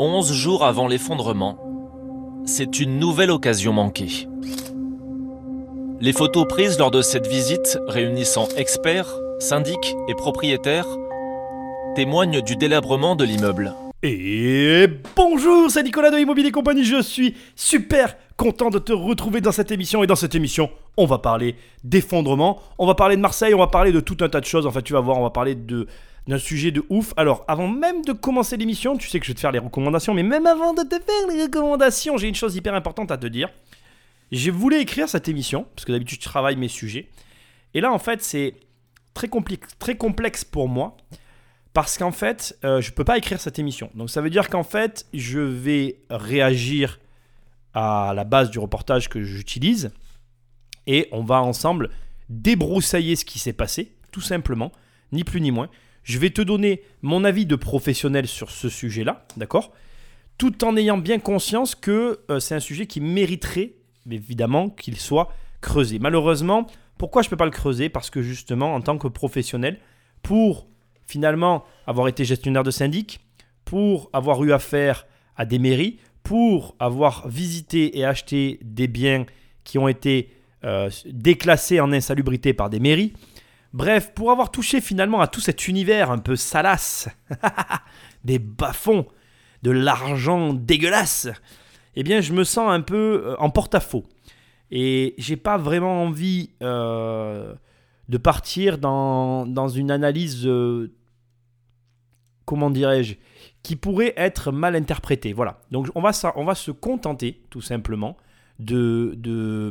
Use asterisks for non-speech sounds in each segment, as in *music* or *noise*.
11 jours avant l'effondrement, c'est une nouvelle occasion manquée. Les photos prises lors de cette visite, réunissant experts, syndics et propriétaires, témoignent du délabrement de l'immeuble. Et bonjour, c'est Nicolas de Immobilier Compagnie, je suis super content de te retrouver dans cette émission. Et dans cette émission, on va parler d'effondrement, on va parler de Marseille, on va parler de tout un tas de choses. En fait, tu vas voir, on va parler de d'un sujet de ouf. Alors, avant même de commencer l'émission, tu sais que je vais te faire les recommandations, mais même avant de te faire les recommandations, j'ai une chose hyper importante à te dire. J'ai voulu écrire cette émission, parce que d'habitude je travaille mes sujets. Et là, en fait, c'est très, complexe, très complexe pour moi, parce qu'en fait, euh, je ne peux pas écrire cette émission. Donc ça veut dire qu'en fait, je vais réagir à la base du reportage que j'utilise, et on va ensemble débroussailler ce qui s'est passé, tout simplement, ni plus ni moins. Je vais te donner mon avis de professionnel sur ce sujet-là, d'accord? Tout en ayant bien conscience que euh, c'est un sujet qui mériterait, évidemment, qu'il soit creusé. Malheureusement, pourquoi je ne peux pas le creuser? Parce que justement, en tant que professionnel, pour finalement avoir été gestionnaire de syndic, pour avoir eu affaire à des mairies, pour avoir visité et acheté des biens qui ont été euh, déclassés en insalubrité par des mairies, Bref, pour avoir touché finalement à tout cet univers un peu salace, *laughs* des bas-fonds, de l'argent dégueulasse, eh bien je me sens un peu euh, en porte-à-faux. Et j'ai pas vraiment envie euh, de partir dans, dans une analyse, euh, comment dirais-je, qui pourrait être mal interprétée. Voilà. Donc on va, on va se contenter tout simplement de, de,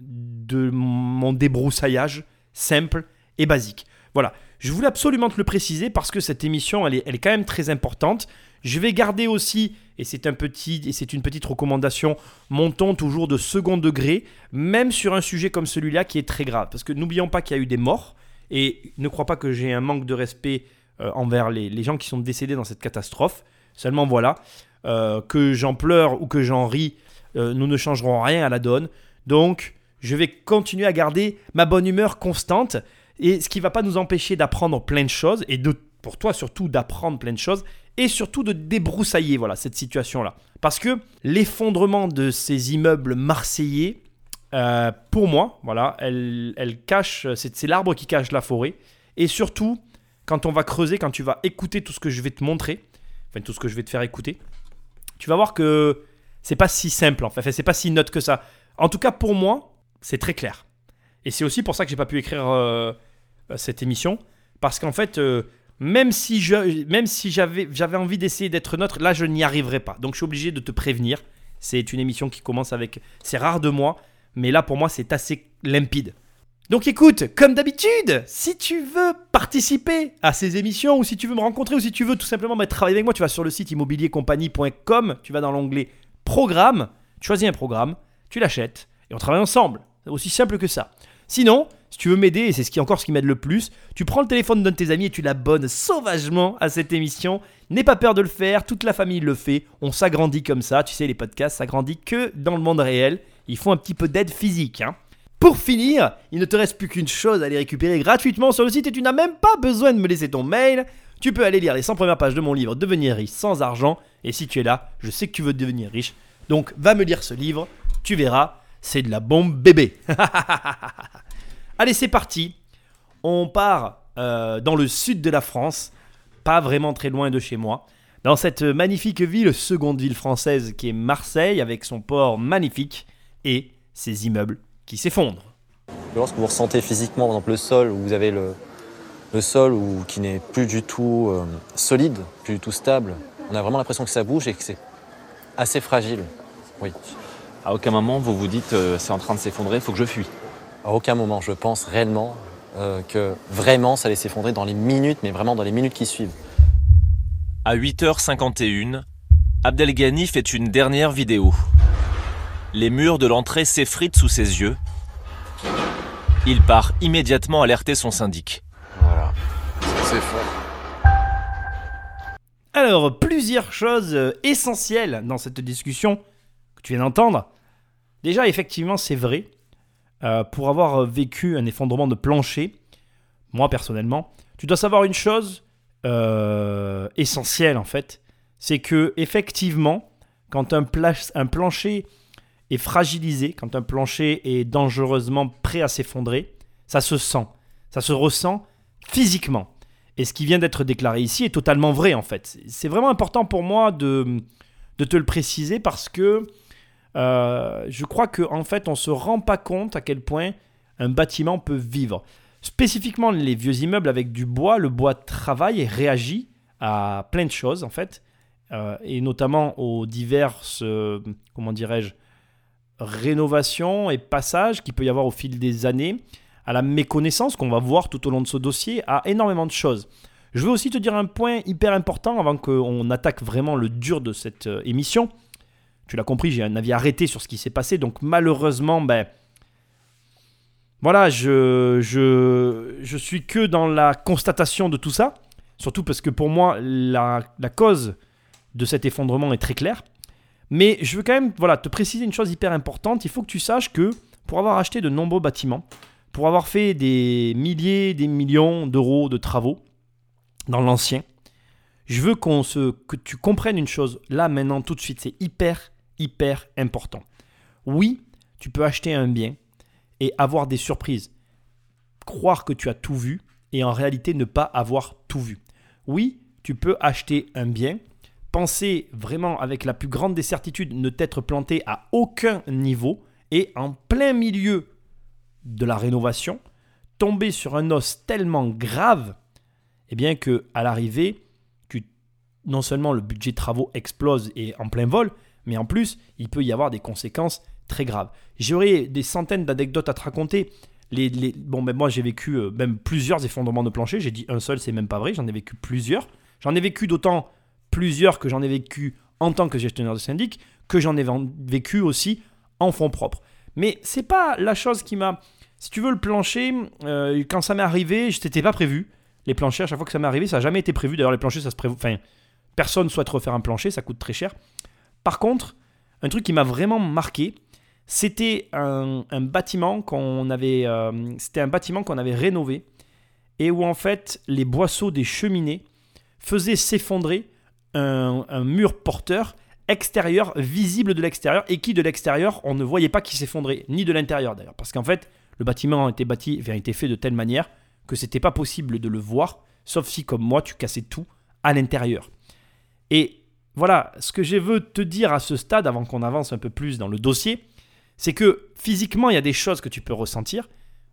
de mon débroussaillage simple et basique. Voilà, je voulais absolument te le préciser parce que cette émission, elle est, elle est quand même très importante. Je vais garder aussi, et c'est un petit, et c'est une petite recommandation, mon ton toujours de second degré, même sur un sujet comme celui-là qui est très grave. Parce que n'oublions pas qu'il y a eu des morts, et ne crois pas que j'ai un manque de respect euh, envers les, gens qui sont décédés dans cette catastrophe. Seulement voilà, euh, que j'en pleure ou que j'en ris, euh, nous ne changerons rien à la donne. Donc, je vais continuer à garder ma bonne humeur constante. Et ce qui va pas nous empêcher d'apprendre plein de choses, et de, pour toi surtout d'apprendre plein de choses, et surtout de débroussailler voilà, cette situation-là. Parce que l'effondrement de ces immeubles marseillais, euh, pour moi, voilà, elle, elle cache, c'est l'arbre qui cache la forêt. Et surtout, quand on va creuser, quand tu vas écouter tout ce que je vais te montrer, enfin tout ce que je vais te faire écouter, tu vas voir que c'est pas si simple en fait, c'est pas si neutre que ça. En tout cas pour moi, c'est très clair. Et c'est aussi pour ça que j'ai pas pu écrire euh, euh, cette émission, parce qu'en fait, euh, même si si j'avais, j'avais envie d'essayer d'être neutre, là je n'y arriverai pas. Donc je suis obligé de te prévenir. C'est une émission qui commence avec, c'est rare de moi, mais là pour moi c'est assez limpide. Donc écoute, comme d'habitude, si tu veux participer à ces émissions, ou si tu veux me rencontrer, ou si tu veux tout simplement bah, travailler avec moi, tu vas sur le site immobiliercompagnie.com, tu vas dans l'onglet Programme, tu choisis un programme, tu l'achètes, et on travaille ensemble. Aussi simple que ça. Sinon, si tu veux m'aider, et c'est ce qui encore ce qui m'aide le plus, tu prends le téléphone d'un de tes amis et tu l'abonnes sauvagement à cette émission. N'aie pas peur de le faire, toute la famille le fait. On s'agrandit comme ça. Tu sais, les podcasts s'agrandissent que dans le monde réel. Il faut un petit peu d'aide physique. Hein. Pour finir, il ne te reste plus qu'une chose à les récupérer gratuitement sur le site et tu n'as même pas besoin de me laisser ton mail. Tu peux aller lire les 100 premières pages de mon livre Devenir riche sans argent. Et si tu es là, je sais que tu veux devenir riche. Donc va me lire ce livre, tu verras, c'est de la bombe bébé. *laughs* Allez, c'est parti. On part euh, dans le sud de la France, pas vraiment très loin de chez moi, dans cette magnifique ville, seconde ville française qui est Marseille, avec son port magnifique et ses immeubles qui s'effondrent. Lorsque vous ressentez physiquement, par exemple, le sol, où vous avez le, le sol qui n'est plus du tout euh, solide, plus du tout stable, on a vraiment l'impression que ça bouge et que c'est assez fragile. Oui. À aucun moment vous vous dites euh, c'est en train de s'effondrer, il faut que je fuis. À aucun moment, je pense réellement euh, que vraiment ça allait s'effondrer dans les minutes, mais vraiment dans les minutes qui suivent. À 8h51, Abdelghani fait une dernière vidéo. Les murs de l'entrée s'effritent sous ses yeux. Il part immédiatement alerter son syndic. Voilà, c'est fort. Alors, plusieurs choses euh, essentielles dans cette discussion que tu viens d'entendre. Déjà, effectivement, c'est vrai. Euh, pour avoir vécu un effondrement de plancher, moi personnellement, tu dois savoir une chose euh, essentielle en fait, c'est que effectivement, quand un, plancher est fragilisé, quand un plancher est dangereusement prêt à s'effondrer, ça se sent, ça se ressent physiquement. Et ce qui vient d'être déclaré ici est totalement vrai en fait. C'est vraiment important pour moi de te le préciser parce que euh, je crois qu'en en fait on ne se rend pas compte à quel point un bâtiment peut vivre. Spécifiquement les vieux immeubles avec du bois, le bois travaille et réagit à plein de choses en fait, euh, et notamment aux diverses, euh, comment dirais-je, rénovations et passages qu'il peut y avoir au fil des années à la méconnaissance qu'on va voir tout au long de ce dossier, à énormément de choses. Je veux aussi te dire un point hyper important avant qu'on attaque vraiment le dur de cette émission. Tu l'as compris, j'ai un avis arrêté sur ce qui s'est passé, donc malheureusement, ben, voilà, je, je, je suis que dans la constatation de tout ça, surtout parce que pour moi, la, la cause de cet effondrement est très claire. Mais je veux quand même voilà, te préciser une chose hyper importante, il faut que tu saches que pour avoir acheté de nombreux bâtiments, pour avoir fait des milliers, des millions d'euros de travaux dans l'ancien, je veux qu'on se, que tu comprennes une chose là maintenant tout de suite, c'est hyper, hyper important. Oui, tu peux acheter un bien et avoir des surprises, croire que tu as tout vu et en réalité ne pas avoir tout vu. Oui, tu peux acheter un bien, penser vraiment avec la plus grande des certitudes ne t'être planté à aucun niveau et en plein milieu de la rénovation, tomber sur un os tellement grave, eh bien que à l'arrivée, non seulement le budget travaux explose et en plein vol, mais en plus, il peut y avoir des conséquences très graves. J'aurais des centaines d'anecdotes à te raconter. Bon, ben moi j'ai vécu euh, même plusieurs effondrements de plancher. J'ai dit un seul, c'est même pas vrai. J'en ai vécu plusieurs. J'en ai vécu d'autant plusieurs que j'en ai vécu en tant que gestionnaire de syndic, que j'en ai vécu aussi en fonds propres. Mais c'est pas la chose qui m'a. Si tu veux, le plancher, euh, quand ça m'est arrivé, je n'étais pas prévu. Les planchers, à chaque fois que ça m'est arrivé, ça n'a jamais été prévu. D'ailleurs, les planchers, ça se prévoit. Enfin, personne souhaite refaire un plancher, ça coûte très cher. Par contre, un truc qui m'a vraiment marqué, c'était un, bâtiment qu'on avait, euh, c'était un bâtiment qu'on avait rénové et où en fait les boisseaux des cheminées faisaient s'effondrer un, un, mur porteur extérieur, visible de l'extérieur, et qui de l'extérieur, on ne voyait pas qui s'effondrait, ni de l'intérieur d'ailleurs. Parce qu'en fait, le bâtiment a été bâti, a été fait de telle manière que c'était pas possible de le voir, sauf si, comme moi, tu cassais tout à l'intérieur. Et voilà, ce que je veux te dire à ce stade, avant qu'on avance un peu plus dans le dossier, c'est que physiquement, il y a des choses que tu peux ressentir,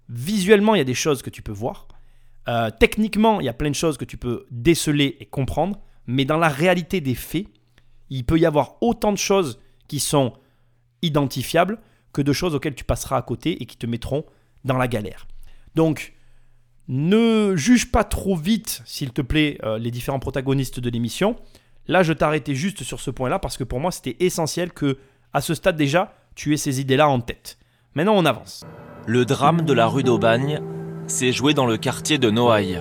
visuellement, il y a des choses que tu peux voir, euh, techniquement, il y a plein de choses que tu peux déceler et comprendre, mais dans la réalité des faits, il peut y avoir autant de choses qui sont identifiables que de choses auxquelles tu passeras à côté et qui te mettront dans la galère. Donc, ne juge pas trop vite, s'il te plaît, euh, les différents protagonistes de l'émission. Là, je t'arrêtais juste sur ce point-là parce que pour moi, c'était essentiel que, à ce stade déjà, tu aies ces idées-là en tête. Maintenant, on avance. Le drame de la rue d'Aubagne s'est joué dans le quartier de Noailles.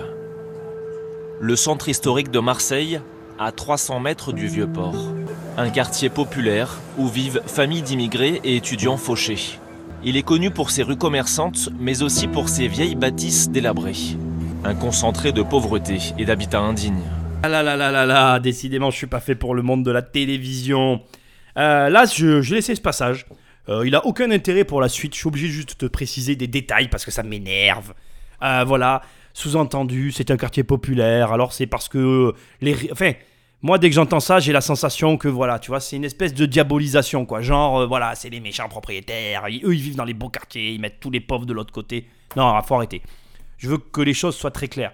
Le centre historique de Marseille à 300 mètres du Vieux-Port. Un quartier populaire où vivent familles d'immigrés et étudiants fauchés. Il est connu pour ses rues commerçantes, mais aussi pour ses vieilles bâtisses délabrées. Un concentré de pauvreté et d'habitat indigne. Ah là là là là là, décidément je suis pas fait pour le monde de la télévision. Euh, là, je, je laissé ce passage. Euh, il a aucun intérêt pour la suite. Je suis obligé juste de préciser des détails parce que ça m'énerve. Euh, voilà, sous-entendu, c'est un quartier populaire. Alors c'est parce que les, enfin, moi, dès que j'entends ça, j'ai la sensation que voilà, tu vois, c'est une espèce de diabolisation, quoi. Genre, euh, voilà, c'est les méchants propriétaires, eux, ils vivent dans les beaux quartiers, ils mettent tous les pauvres de l'autre côté. Non, faut arrêter. Je veux que les choses soient très claires.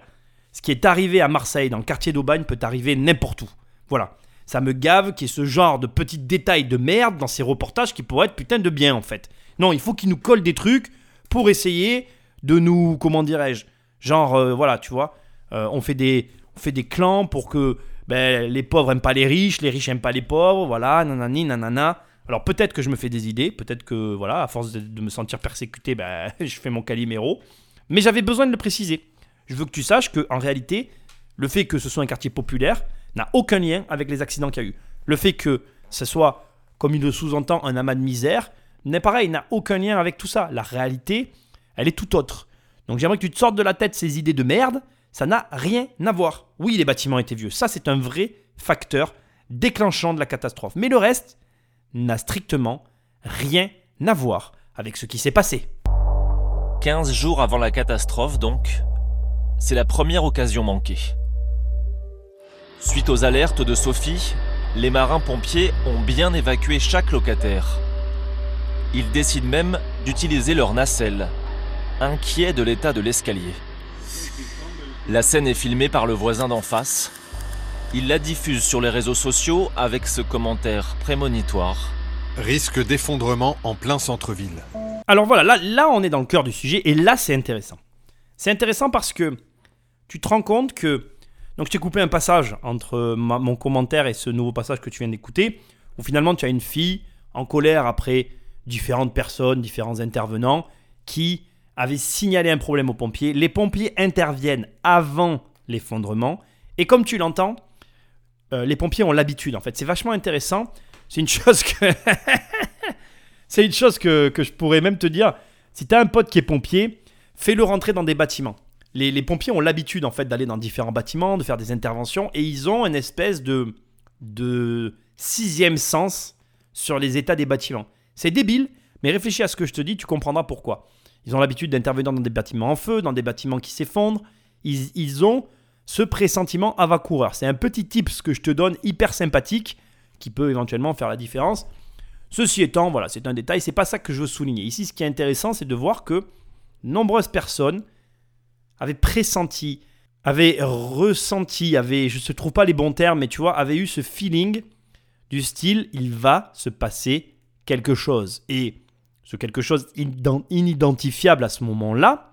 Ce qui est arrivé à Marseille, dans le quartier d'Aubagne, peut arriver n'importe où. Voilà. Ça me gave qu'il y ait ce genre de petits détails de merde dans ces reportages qui pourraient être putain de bien, en fait. Non, il faut qu'ils nous collent des trucs pour essayer de nous, comment dirais-je, genre, euh, voilà, tu vois, euh, on, fait des, on fait des clans pour que ben, les pauvres aiment pas les riches, les riches aiment pas les pauvres, voilà, nanani, nanana. Alors peut-être que je me fais des idées, peut-être que, voilà, à force de, me sentir persécuté, ben, *laughs* je fais mon caliméro. Mais j'avais besoin de le préciser. Je veux que tu saches que en réalité, le fait que ce soit un quartier populaire n'a aucun lien avec les accidents qu'il y a eu. Le fait que ce soit, comme il le sous-entend, un amas de misère, n'est pareil, n'a aucun lien avec tout ça. La réalité, elle est tout autre. Donc j'aimerais que tu te sortes de la tête ces idées de merde ça n'a rien à voir. Oui, les bâtiments étaient vieux. Ça, c'est un vrai facteur déclenchant de la catastrophe. Mais le reste n'a strictement rien à voir avec ce qui s'est passé. 15 jours avant la catastrophe, donc, c'est la première occasion manquée. Suite aux alertes de Sophie, les marins-pompiers ont bien évacué chaque locataire. Ils décident même d'utiliser leur nacelle, inquiets de l'état de l'escalier. La scène est filmée par le voisin d'en face. Il la diffuse sur les réseaux sociaux avec ce commentaire prémonitoire. Risque d'effondrement en plein centre-ville. Alors voilà, là, là on est dans le cœur du sujet et là c'est intéressant. C'est intéressant parce que tu te rends compte que... Donc je t'ai coupé un passage entre mon commentaire et ce nouveau passage que tu viens d'écouter, où finalement tu as une fille en colère après différentes personnes, différents intervenants, qui avaient signalé un problème aux pompiers. Les pompiers interviennent avant l'effondrement. Et comme tu l'entends, euh, les pompiers ont l'habitude en fait. C'est vachement intéressant. C'est une *laughs* chose que... C'est une chose que, que je pourrais même te dire. Si tu as un pote qui est pompier, fais-le rentrer dans des bâtiments. Les, pompiers ont l'habitude en fait d'aller dans différents bâtiments, de faire des interventions, et ils ont une espèce de, de sixième sens sur les états des bâtiments. C'est débile, mais réfléchis à ce que je te dis, tu comprendras pourquoi. Ils ont l'habitude d'intervenir dans des bâtiments en feu, dans des bâtiments qui s'effondrent. Ils, ils ont ce pressentiment avant-coureur. C'est un petit tips que je te donne, hyper sympathique, qui peut éventuellement faire la différence. Ceci étant, voilà, c'est un détail, c'est pas ça que je veux souligner. Ici, ce qui est intéressant, c'est de voir que nombreuses personnes avaient pressenti, avaient ressenti, avaient, je ne trouve pas les bons termes, mais tu vois, avaient eu ce feeling du style, il va se passer quelque chose. Et ce quelque chose ident- inidentifiable à ce moment-là,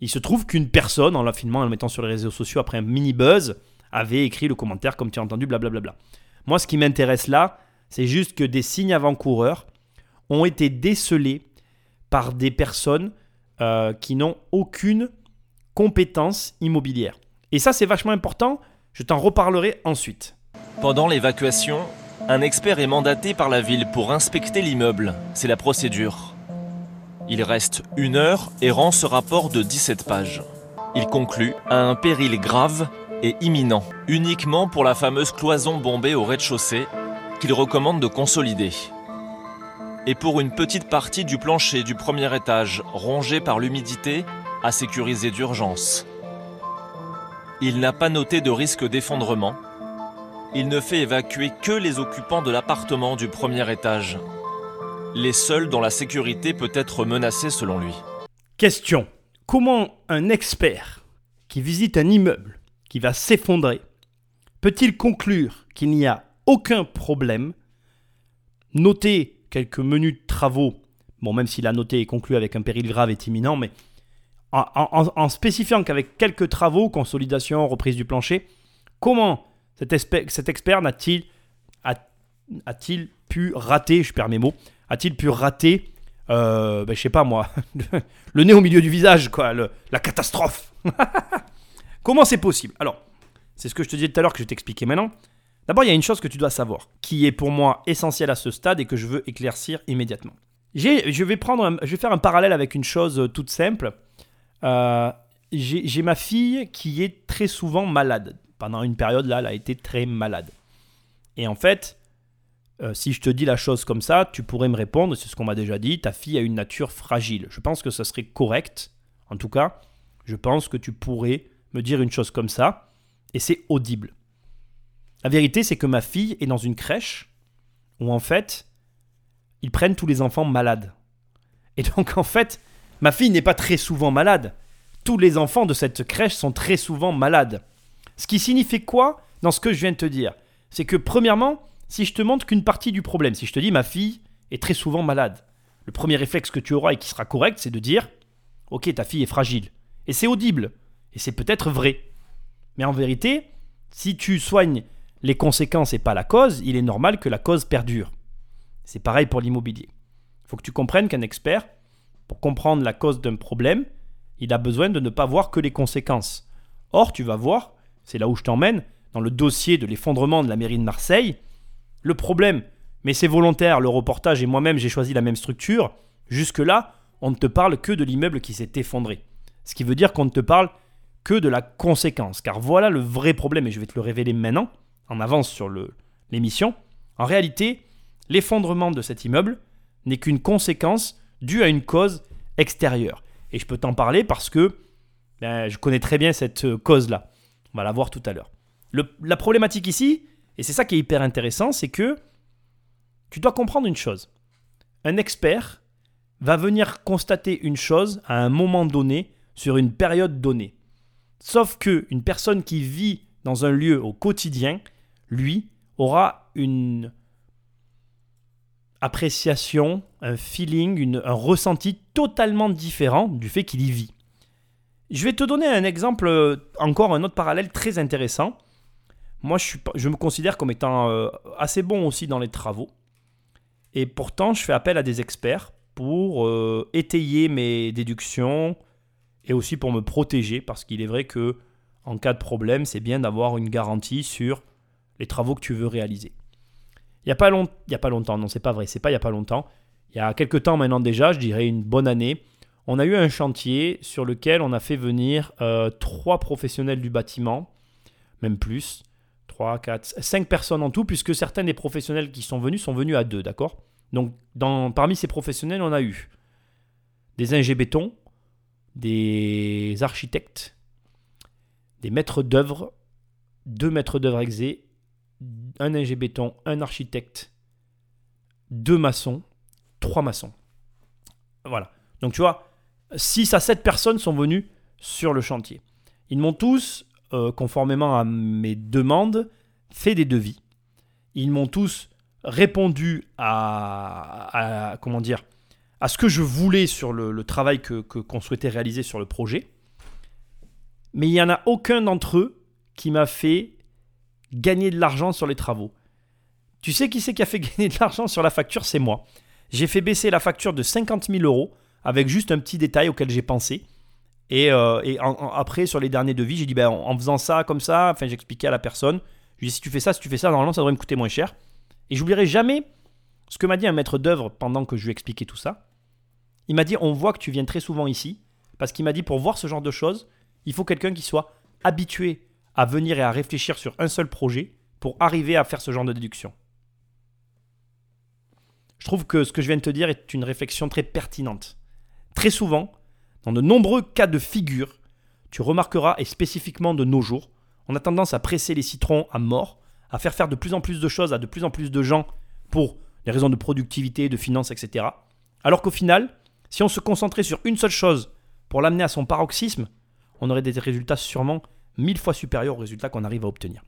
il se trouve qu'une personne, en la en le mettant sur les réseaux sociaux après un mini buzz, avait écrit le commentaire comme tu as entendu, blablabla. Moi, ce qui m'intéresse là, c'est juste que des signes avant-coureurs ont été décelés par des personnes euh, qui n'ont aucune compétence immobilière. Et ça, c'est vachement important. Je t'en reparlerai ensuite. Pendant l'évacuation, un expert est mandaté par la ville pour inspecter l'immeuble. C'est la procédure. Il reste une heure et rend ce rapport de 17 pages. Il conclut à un péril grave et imminent, uniquement pour la fameuse cloison bombée au rez-de-chaussée qu'il recommande de consolider. Et pour une petite partie du plancher du premier étage, rongé par l'humidité, à sécuriser d'urgence. Il n'a pas noté de risque d'effondrement, il ne fait évacuer que les occupants de l'appartement du premier étage. Les seuls dont la sécurité peut être menacée selon lui. Question. Comment un expert qui visite un immeuble qui va s'effondrer peut-il conclure qu'il n'y a aucun problème, noter quelques menus de travaux, bon même s'il a noté et conclu avec un péril grave est imminent, mais en, spécifiant qu'avec quelques travaux, consolidation, reprise du plancher, comment cet, expert n'a-t-il a- a-t-il pu rater, je perds mes mots, a-t-il pu rater, euh, ben, je sais pas moi, *laughs* le nez au milieu du visage, quoi, la catastrophe. *laughs* Comment c'est possible? Alors, c'est ce que je te disais tout à l'heure que je vais t'expliquer maintenant. D'abord, il y a une chose que tu dois savoir, qui est pour moi essentielle à ce stade et que je veux éclaircir immédiatement. Je, vais prendre je vais faire un parallèle avec une chose euh, toute simple. Euh, J'ai ma fille qui est très souvent malade. Pendant une période, là, elle a été très malade. Et en fait, euh, si je te dis la chose comme ça, tu pourrais me répondre, c'est ce qu'on m'a déjà dit, ta fille a une nature fragile. Je pense que ça serait correct. En tout cas, je pense que tu pourrais me dire une chose comme ça, et c'est audible. La vérité, c'est que ma fille est dans une crèche où en fait, ils prennent tous les enfants malades. Et donc en fait, ma fille n'est pas très souvent malade. Tous les enfants de cette crèche sont très souvent malades. Ce qui signifie quoi dans ce que je viens de te dire? C'est que premièrement, si je te montre qu'une partie du problème, si je te dis ma fille est très souvent malade, le premier réflexe que tu auras et qui sera correct, c'est de dire Ok, ta fille est fragile. Et c'est audible. Et c'est peut-être vrai. Mais en vérité, si tu soignes les conséquences et pas la cause, il est normal que la cause perdure. C'est pareil pour l'immobilier. Il faut que tu comprennes qu'un expert, pour comprendre la cause d'un problème, il a besoin de ne pas voir que les conséquences. Or, tu vas voir, c'est là où je t'emmène, dans le dossier de l'effondrement de la mairie de Marseille, le problème, mais c'est volontaire, le reportage et moi-même j'ai choisi la même structure, jusque-là, on ne te parle que de l'immeuble qui s'est effondré. Ce qui veut dire qu'on ne te parle que de la conséquence. Car voilà le vrai problème, et je vais te le révéler maintenant, en avance sur l'émission, en réalité, l'effondrement de cet immeuble n'est qu'une conséquence due à une cause extérieure. Et je peux t'en parler parce que ben, je connais très bien cette euh, cause-là. On va la voir tout à l'heure. La problématique ici, et c'est ça qui est hyper intéressant, c'est que tu dois comprendre une chose. Un expert va venir constater une chose à un moment donné sur une période donnée. Sauf que une personne qui vit dans un lieu au quotidien, lui, aura une appréciation, un feeling, une- un ressenti totalement différent du fait qu'il y vit. Je vais te donner un exemple, euh, encore un autre parallèle très intéressant. Moi, je, me considère comme étant euh, assez bon aussi dans les travaux. Et pourtant, je fais appel à des experts pour euh, étayer mes déductions et aussi pour me protéger, parce qu'il est vrai que en cas de problème, c'est bien d'avoir une garantie sur les travaux que tu veux réaliser. Il n'y a, pas il y a pas longtemps, non, c'est pas vrai, c'est pas il n'y a pas longtemps. Il y a quelques temps maintenant déjà, je dirais une bonne année, on a eu un chantier sur lequel on a fait venir euh, trois professionnels du bâtiment, même plus, 3, 4, 5 personnes en tout, puisque certains des professionnels qui sont venus sont venus à deux, d'accord? Donc dans, parmi ces professionnels, on a eu des ingé béton, des architectes, des maîtres d'œuvre, deux maîtres d'œuvre exé, un ingé béton, un architecte, deux maçons, trois maçons. Voilà. Donc tu vois, 6 à 7 personnes sont venues sur le chantier. Ils m'ont tous, euh, conformément à mes demandes, fait des devis. Ils m'ont tous répondu à, à- comment dire à ce que je voulais sur le, travail que- qu'on souhaitait réaliser sur le projet. Mais il n'y en a aucun d'entre eux qui m'a fait gagner de l'argent sur les travaux. Tu sais qui c'est qui a fait *laughs* gagner de l'argent sur la facture? C'est moi. J'ai fait baisser la facture de 50 000 euros avec juste un petit détail auquel j'ai pensé. Et, euh, après, sur les derniers devis, j'ai dit, ben, en, en faisant ça comme ça, enfin, j'expliquais à la personne, je lui ai dit, si tu fais ça, si tu fais ça, normalement, ça devrait me coûter moins cher. Et j'oublierai jamais ce que m'a dit un maître d'œuvre pendant que je lui expliquais tout ça. Il m'a dit, on voit que tu viens très souvent ici, parce qu'il m'a dit, pour voir ce genre de choses, il faut quelqu'un qui soit habitué à venir et à réfléchir sur un seul projet pour arriver à faire ce genre de déduction. Je trouve que ce que je viens de te dire est une réflexion très pertinente. Très souvent, dans de nombreux cas de figure, tu remarqueras, et spécifiquement de nos jours, on a tendance à presser les citrons à mort, à faire faire de plus en plus de choses à de plus en plus de gens pour des raisons de productivité, de finances, etc. Alors qu'au final, si on se concentrait sur une seule chose pour l'amener à son paroxysme, on aurait des résultats sûrement mille fois supérieurs aux résultats qu'on arrive à obtenir.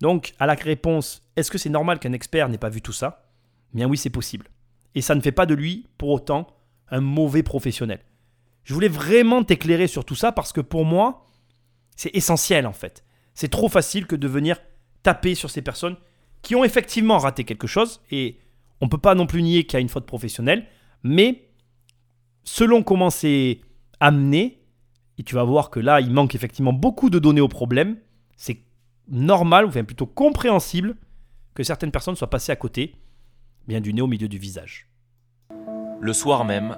Donc, à la réponse, est-ce que c'est normal qu'un expert n'ait pas vu tout ça? Bien oui, c'est possible. Et ça ne fait pas de lui, pour autant, un mauvais professionnel. Je voulais vraiment t'éclairer sur tout ça parce que pour moi, c'est essentiel en fait. C'est trop facile que de venir taper sur ces personnes qui ont effectivement raté quelque chose et on ne peut pas non plus nier qu'il y a une faute professionnelle, mais selon comment c'est amené, et tu vas voir que là, il manque effectivement beaucoup de données au problème, c'est normal, ou enfin plutôt compréhensible, que certaines personnes soient passées à côté, bien du nez au milieu du visage. Le soir même,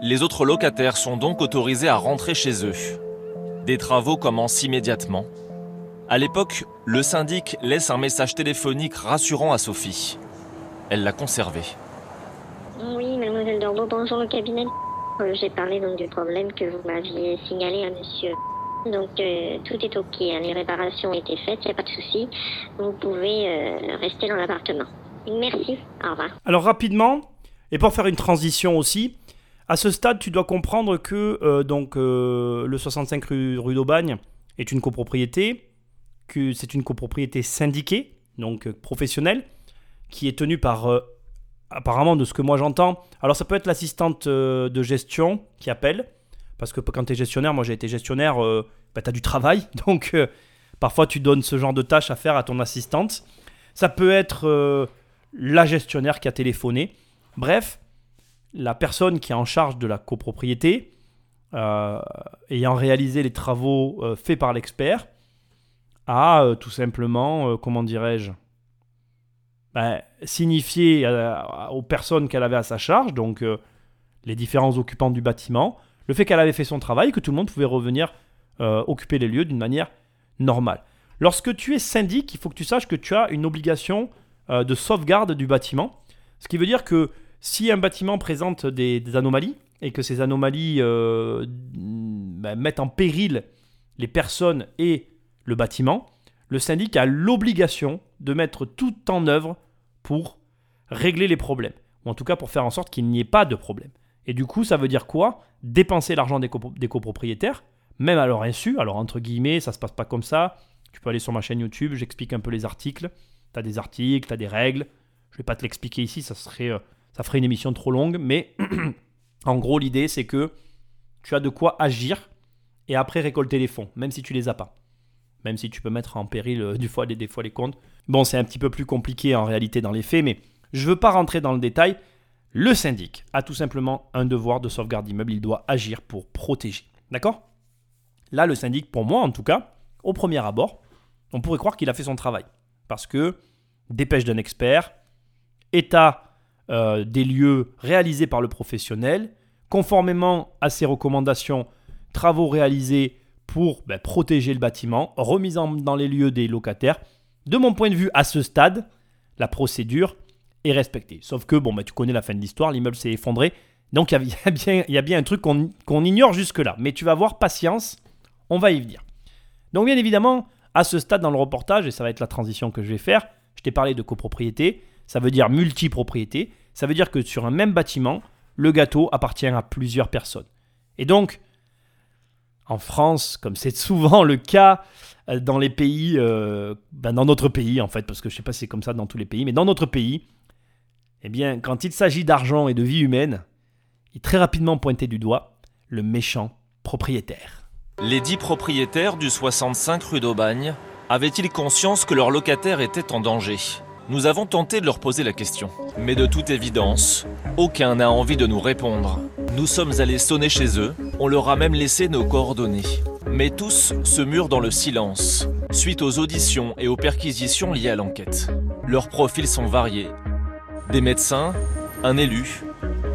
les autres locataires sont donc autorisés à rentrer chez eux. Des travaux commencent immédiatement. À l'époque, le syndic laisse un message téléphonique rassurant à Sophie. Elle l'a conservé. Oui, mademoiselle Dorbeau, bonjour au cabinet. Euh, J'ai parlé donc du problème que vous m'aviez signalé à monsieur. Donc euh, tout est ok, hein, les réparations ont été faites, il n'y a pas de souci. Vous pouvez euh, rester dans l'appartement. Merci, au revoir. Alors rapidement, et pour faire une transition aussi, à ce stade, tu dois comprendre que donc le 65 rue, rue d'Aubagne est une copropriété, que c'est une copropriété syndiquée, donc professionnelle, qui est tenue par, apparemment de ce que moi j'entends, alors ça peut être l'assistante euh, de gestion qui appelle, parce que quand tu es gestionnaire, moi j'ai été gestionnaire, euh, bah, tu as du travail, *laughs* donc euh, parfois tu donnes ce genre de tâches à faire à ton assistante. Ça peut être euh, la gestionnaire qui a téléphoné. Bref, la personne qui est en charge de la copropriété, ayant réalisé les travaux faits par l'expert, a tout simplement, comment dirais-je, ben, signifié euh, aux personnes qu'elle avait à sa charge, donc euh, les différents occupants du bâtiment, le fait qu'elle avait fait son travail, que tout le monde pouvait revenir euh, occuper les lieux d'une manière normale. Lorsque tu es syndic, il faut que tu saches que tu as une obligation de sauvegarde du bâtiment. Ce qui veut dire que si un bâtiment présente des, anomalies et que ces anomalies bah, mettent en péril les personnes et le bâtiment, le syndic a l'obligation de mettre tout en œuvre pour régler les problèmes. Ou en tout cas pour faire en sorte qu'il n'y ait pas de problème. Et du coup, ça veut dire quoi? Dépenser l'argent des, copro- des copropriétaires, même à leur insu. Alors, entre guillemets, ça se passe pas comme ça. Tu peux aller sur ma chaîne YouTube, j'explique un peu les articles. Tu as des articles, tu as des règles. Je vais pas te l'expliquer ici, ça, euh, ça ferait une émission trop longue. Mais *clears throat* en gros, l'idée, c'est que tu as de quoi agir et après récolter les fonds, même si tu les as pas. Même si tu peux mettre en péril euh, du fois, des fois les comptes. Bon, c'est un petit peu plus compliqué en réalité dans les faits, mais je veux pas rentrer dans le détail. Le syndic a tout simplement un devoir de sauvegarde d'immeuble. Il doit agir pour protéger. D'accord? Là, le syndic, pour moi en tout cas, au premier abord, on pourrait croire qu'il a fait son travail. Parce que dépêche d'un expert, état euh, des lieux réalisés par le professionnel, conformément à ses recommandations, travaux réalisés pour ben, protéger le bâtiment, remise en- dans les lieux des locataires. De mon point de vue, à ce stade, la procédure est respectée. Sauf que, bon, ben, tu connais la fin de l'histoire, l'immeuble s'est effondré. Donc *laughs* il y, a- bien- un truc qu'on qu'on ignore jusque-là. Mais tu vas voir, patience, on va y venir. Donc bien évidemment, à ce stade dans le reportage, et ça va être la transition que je vais faire, je t'ai parlé de copropriété, ça veut dire multipropriété, ça veut dire que sur un même bâtiment, le gâteau appartient à plusieurs personnes. Et donc, en France, comme c'est souvent le cas euh, dans les pays, euh, ben dans notre pays en fait, parce que je sais pas si c'est comme ça dans tous les pays, mais dans notre pays, eh bien, quand il s'agit d'argent et de vie humaine, il très rapidement pointé du doigt le méchant propriétaire. Les dix propriétaires du 65 rue d'Aubagne avaient-ils conscience que leur locataire était en danger? Nous avons tenté de leur poser la question. Mais de toute évidence, aucun n'a envie de nous répondre. Nous sommes allés sonner chez eux, on leur a même laissé nos coordonnées. Mais tous se murent dans le silence, suite aux auditions et aux perquisitions liées à l'enquête. Leurs profils sont variés. Des médecins, un élu,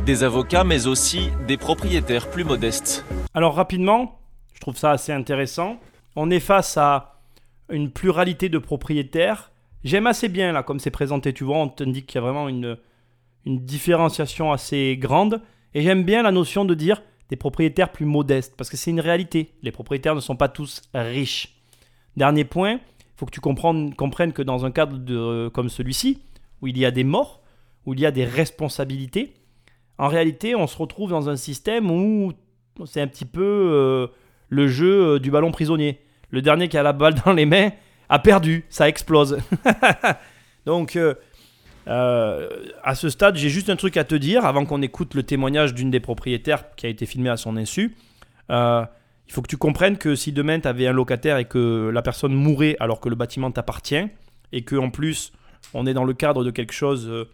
des avocats, mais aussi des propriétaires plus modestes. Alors rapidement, je trouve ça assez intéressant. On est face à une pluralité de propriétaires. J'aime assez bien là comme c'est présenté, tu vois, on t'indique qu'il y a vraiment une, une différenciation assez grande. Et j'aime bien la notion de dire des propriétaires plus modestes, parce que c'est une réalité. Les propriétaires ne sont pas tous riches. Dernier point, il faut que tu comprennes, comprennes que dans un cadre de, comme celui-ci, où il y a des morts, où il y a des responsabilités, en réalité, on se retrouve dans un système où c'est un petit peu euh, le jeu euh, du ballon prisonnier. Le dernier qui a la balle dans les mains a perdu, ça explose. *laughs* Donc, euh, euh, à ce stade, j'ai juste un truc à te dire avant qu'on écoute le témoignage d'une des propriétaires qui a été filmé à son insu. Euh, il faut que tu comprennes que si demain tu avais un locataire et que la personne mourait alors que le bâtiment t'appartient, et que en plus on est dans le cadre de quelque chose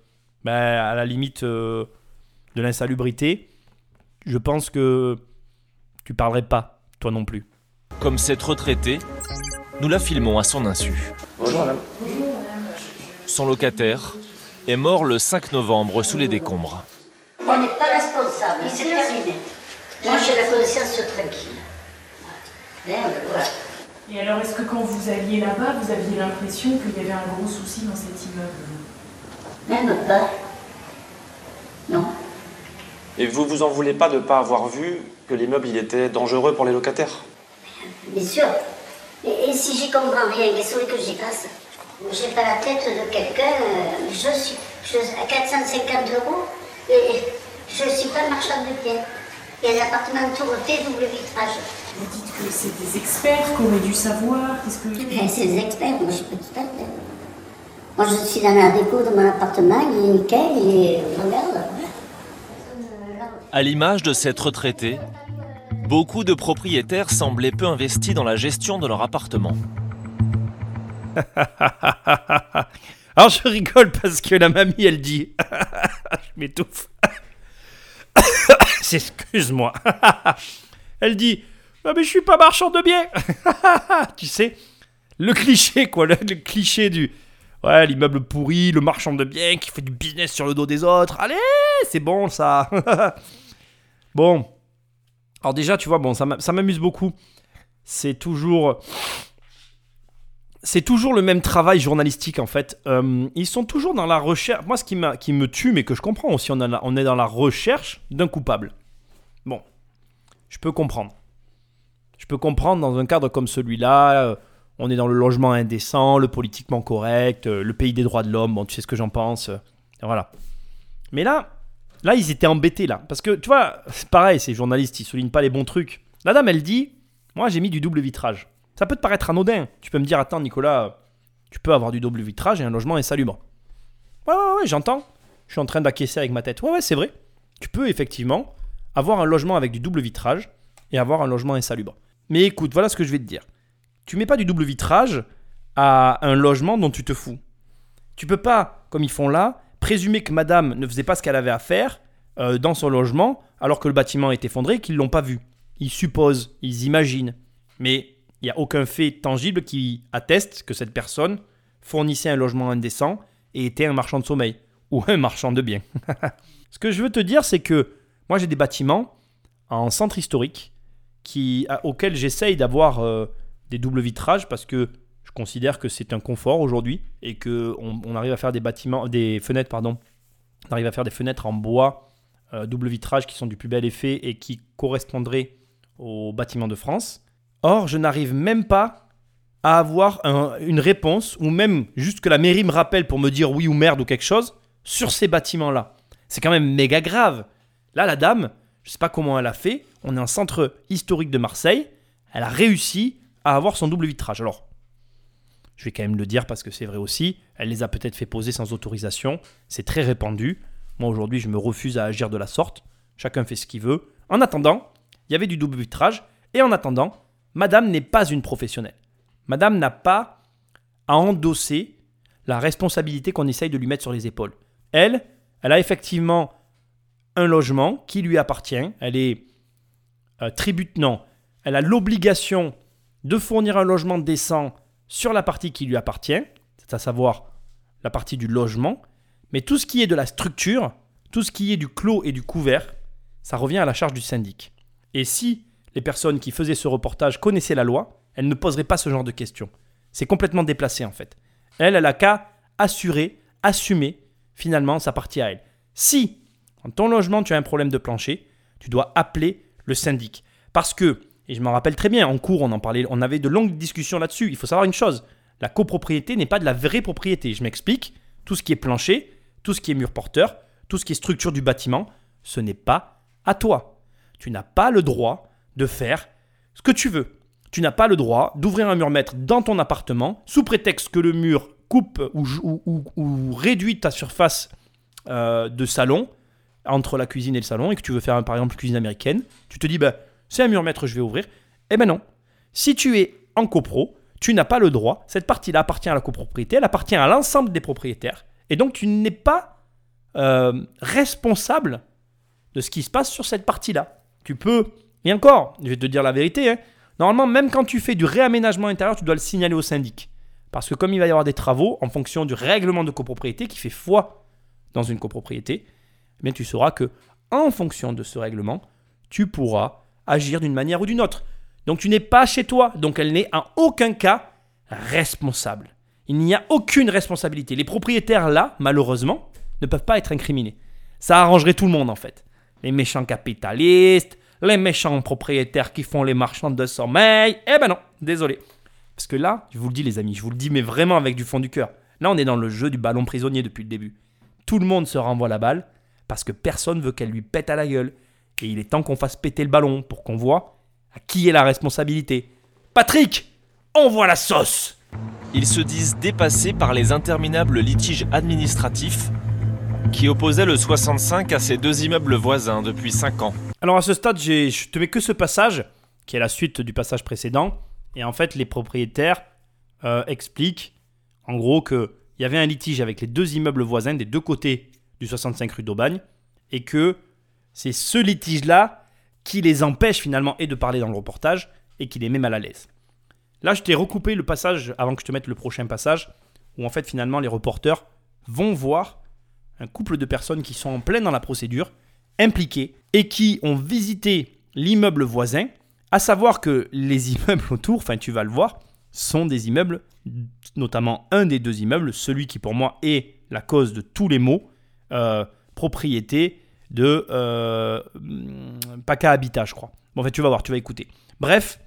ben, à la limite de l'insalubrité, je pense que tu parlerais pas, toi non plus. Comme cette retraitée, nous la filmons à son insu. Son locataire est mort le 5 novembre sous les décombres. On n'est pas responsable, c'est terminé. Moi, j'ai la conscience tranquille. Merde, voilà. Et alors, est-ce que quand vous alliez là-bas, vous aviez l'impression qu'il y avait un gros souci dans cet immeuble? Même pas. Non. Et vous vous en voulez pas de ne pas avoir vu que l'immeuble il était dangereux pour les locataires? Bien sûr. Et, et si j'y comprends rien, qu'est-ce que j'y fasse? J'ai pas la tête de quelqu'un. euh, je suis je, à 450 euros et je suis pas marchand de biens. Il y a l'appartement tout refait, double vitrage. Vous dites que c'est des experts qui auraient dû savoir. Qu'est-ce que. Ben, c'est des experts, moi je suis pas tout à fait. Moi je suis dans la déco de mon appartement, il est nickel, il est. Regarde. À l'image de cette retraitée, beaucoup de propriétaires semblaient peu investis dans la gestion de leur appartement. *laughs* Alors je rigole parce que la mamie elle dit *laughs* Je m'étouffe. *coughs* Excuse-moi. *laughs* elle dit Ah, mais je suis pas marchand de biens. tu sais, le cliché quoi, le, le cliché du Ouais, l'immeuble pourri, le marchand de biens qui fait du business sur le dos des autres. Allez, c'est bon ça. bon. Alors déjà, tu vois, bon, ça m'a- ça m'amuse beaucoup. C'est toujours c'est toujours le même travail journalistique en fait. Euh, ils sont toujours dans la recherche. Moi, ce qui, me tue, mais que je comprends aussi, on, on est dans la recherche d'un coupable. Bon, je peux comprendre. Je peux comprendre dans un cadre comme celui-là. euh, on est dans le logement indécent, le politiquement correct, euh, le pays des droits de l'homme. Bon, tu sais ce que j'en pense. voilà. Mais là, là, ils étaient embêtés là, parce que tu vois, c'est pareil, ces journalistes, ils soulignent pas les bons trucs. La dame, elle dit, moi, j'ai mis du double vitrage. Ça peut te paraître anodin. Tu peux me dire, attends, Nicolas, tu peux avoir du double vitrage et un logement insalubre. Ouais, ouais, ouais, j'entends. Je suis en train d'acquiescer avec ma tête. Ouais, ouais, c'est vrai. Tu peux effectivement avoir un logement avec du double vitrage et avoir un logement insalubre. Mais écoute, voilà ce que je vais te dire. Tu mets pas du double vitrage à un logement dont tu te fous. Tu peux pas, comme ils font là, présumer que madame ne faisait pas ce qu'elle avait à faire euh, dans son logement alors que le bâtiment est effondré et qu'ils l'ont pas vu. Ils supposent, ils imaginent. Mais il n'y a aucun fait tangible qui atteste que cette personne fournissait un logement indécent et était un marchand de sommeil ou un marchand de biens. *laughs* Ce que je veux te dire, c'est que moi j'ai des bâtiments en centre historique qui, à- auxquels j'essaye d'avoir euh, des doubles vitrages parce que je considère que c'est un confort aujourd'hui et que on, arrive à faire des bâtiments, des fenêtres, pardon, on arrive à faire des fenêtres en bois euh, double vitrage qui sont du plus bel effet et qui correspondraient aux bâtiments de France. Or, je n'arrive même pas à avoir un- une réponse, ou même juste que la mairie me rappelle pour me dire oui ou merde ou quelque chose, sur ces bâtiments-là. C'est quand même méga grave. Là, la dame, je sais pas comment elle a fait, on est en centre historique de Marseille, elle a réussi à avoir son double vitrage. Alors, je vais quand même le dire parce que c'est vrai aussi, elle les a peut-être fait poser sans autorisation, c'est très répandu. Moi aujourd'hui, je me refuse à agir de la sorte, chacun fait ce qu'il veut. En attendant, il y avait du double vitrage, et en attendant, madame n'est pas une professionnelle. Madame n'a pas à endosser la responsabilité qu'on essaye de lui mettre sur les épaules. Elle, elle a effectivement un logement qui lui appartient. Elle est euh. Elle a l'obligation de fournir un logement décent sur la partie qui lui appartient, c'est à savoir la partie du logement. Mais tout ce qui est de la structure, tout ce qui est du clos et du couvert, ça revient à la charge du syndic. Et si les personnes qui faisaient ce reportage connaissaient la loi, elles ne poseraient pas ce genre de questions. C'est complètement déplacé en fait. Elle, elle a qu'à assurer, assumer finalement sa partie à elle. Si dans ton logement tu as un problème de plancher, tu dois appeler le syndic. Parce que, et je m'en rappelle très bien, en cours on en parlait, on avait de longues discussions là-dessus. Il faut savoir une chose, la copropriété n'est pas de la vraie propriété. Je m'explique, tout ce qui est plancher, tout ce qui est mur porteur, tout ce qui est structure du bâtiment, ce n'est pas à toi. Tu n'as pas le droit de faire ce que tu veux. Tu n'as pas le droit d'ouvrir un mur mètre dans ton appartement sous prétexte que le mur coupe ou, réduit ta surface euh, de salon entre la cuisine et le salon et que tu veux faire par exemple cuisine américaine. Tu te dis, bah, c'est un mur mètre, je vais ouvrir. Eh ben non. Si tu es en copro, tu n'as pas le droit. Cette partie-là appartient à la copropriété, elle appartient à l'ensemble des propriétaires. Et donc tu n'es pas euh, responsable de ce qui se passe sur cette partie-là. Tu peux, et encore, je vais te dire la vérité, hein, normalement, même quand tu fais du réaménagement intérieur, tu dois le signaler au syndic. Parce que comme il va y avoir des travaux, en fonction du règlement de copropriété qui fait foi dans une copropriété, eh bien, tu sauras que, en fonction de ce règlement, tu pourras agir d'une manière ou d'une autre. Donc tu n'es pas chez toi, donc elle n'est en aucun cas responsable. Il n'y a aucune responsabilité. Les propriétaires là, malheureusement, ne peuvent pas être incriminés. Ça arrangerait tout le monde en fait. Les méchants capitalistes, les méchants propriétaires qui font les marchands de sommeil. Eh ben non, désolé. Parce que là, je vous le dis les amis, je vous le dis mais vraiment avec du fond du cœur. Là, on est dans le jeu du ballon prisonnier depuis le début. Tout le monde se renvoie la balle parce que personne veut qu'elle lui pète à la gueule. Et il est temps qu'on fasse péter le ballon pour qu'on voit à qui est la responsabilité. Patrick, envoie la sauce Ils se disent dépassés par les interminables litiges administratifs qui opposaient le 65 à ces deux immeubles voisins depuis 5 ans. Alors à ce stade, je te mets que ce passage, qui est la suite du passage précédent. Et en fait, les propriétaires euh, expliquent, en gros, qu'il y avait un litige avec les deux immeubles voisins des deux côtés du 65 rue d'Aubagne, et que c'est ce litige-là qui les empêche finalement de parler dans le reportage, et qui les met mal à l'aise. Là, je t'ai recoupé le passage avant que je te mette le prochain passage, où en fait finalement les reporters vont voir un couple de personnes qui sont en pleine dans la procédure, impliqués, et qui ont visité l'immeuble voisin, à savoir que les *laughs* immeubles autour, enfin tu vas le voir, sont des immeubles, notamment un des deux immeubles, celui qui pour moi est la cause de tous les maux, euh, propriété de euh, PACA Habitat, je crois. Bon, en fait, tu vas voir, tu vas écouter. Bref,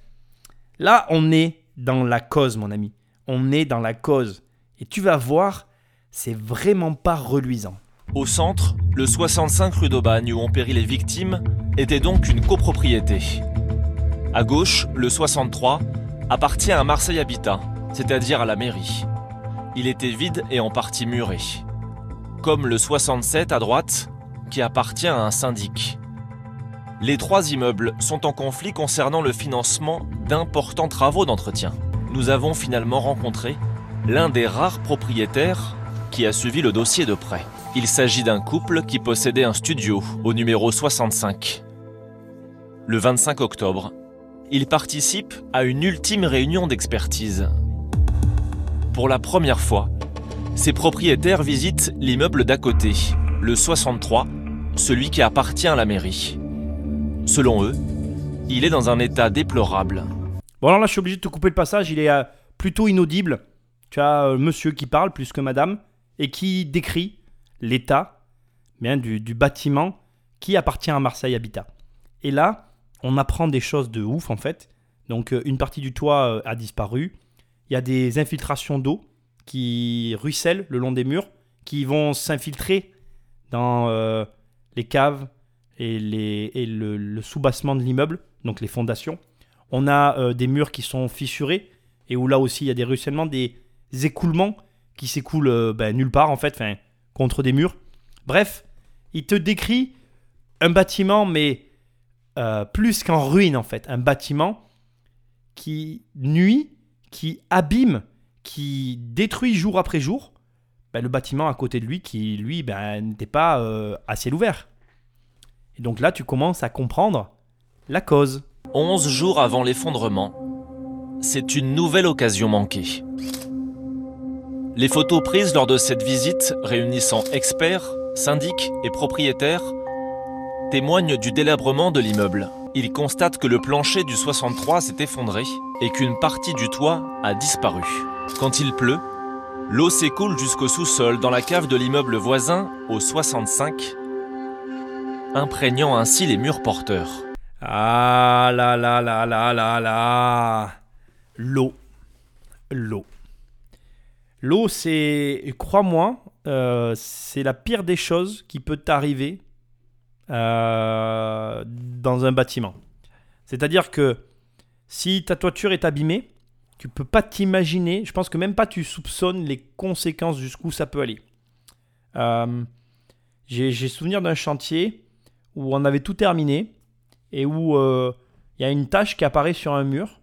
là, on est dans la cause, mon ami. On est dans la cause. Et tu vas voir, c'est vraiment pas reluisant. Au centre, le 65 rue d'Aubagne où ont péri les victimes était donc une copropriété. À gauche, le 63 appartient à Marseille Habitat, c'est-à-dire à la mairie. Il était vide et en partie muré. Comme le 67 à droite, qui appartient à un syndic. Les trois immeubles sont en conflit concernant le financement d'importants travaux d'entretien. Nous avons finalement rencontré l'un des rares propriétaires qui a suivi le dossier de près. Il s'agit d'un couple qui possédait un studio au numéro 65. Le 25 octobre, il participe à une ultime réunion d'expertise. Pour la première fois, ses propriétaires visitent l'immeuble d'à côté, le 63, celui qui appartient à la mairie. Selon eux, il est dans un état déplorable. Bon, alors là, je suis obligé de te couper le passage, il est euh, plutôt inaudible. Tu as euh, monsieur qui parle plus que madame et qui décrit l'état du, bâtiment qui appartient à Marseille Habitat. Et là, on apprend des choses de ouf en fait. Donc, euh, une partie du toit a disparu. Il y a des infiltrations d'eau qui ruissellent le long des murs, qui vont s'infiltrer dans les caves et, les, et le, le soubassement de l'immeuble, donc les fondations. On a euh, des murs qui sont fissurés et où là aussi il y a des ruissellements, des écoulements qui s'écoulent euh, ben, nulle part en fait, enfin, contre des murs. Bref, il te décrit un bâtiment, mais euh, plus qu'en ruine en fait, un bâtiment qui nuit, qui abîme, qui détruit jour après jour ben, le bâtiment à côté de lui qui, lui, ben, n'était pas euh, à ciel ouvert. Et donc là, tu commences à comprendre la cause. 11 jours avant l'effondrement, c'est une nouvelle occasion manquée. Les photos prises lors de cette visite, réunissant experts, syndics et propriétaires, témoignent du délabrement de l'immeuble. Ils constatent que le plancher du 63 s'est effondré et qu'une partie du toit a disparu. Quand il pleut, l'eau s'écoule jusqu'au sous-sol dans la cave de l'immeuble voisin au 65, imprégnant ainsi les murs porteurs. Ah là là là là là là L'eau. L'eau. L'eau, c'est, crois-moi, euh, c'est la pire des choses qui peut t'arriver euh, dans un bâtiment. C'est-à-dire que si ta toiture est abîmée, tu peux pas t'imaginer, je pense que même pas tu soupçonnes les conséquences jusqu'où ça peut aller. Euh, j'ai, souvenir d'un chantier où on avait tout terminé et où euh, il y a une tache qui apparaît sur un mur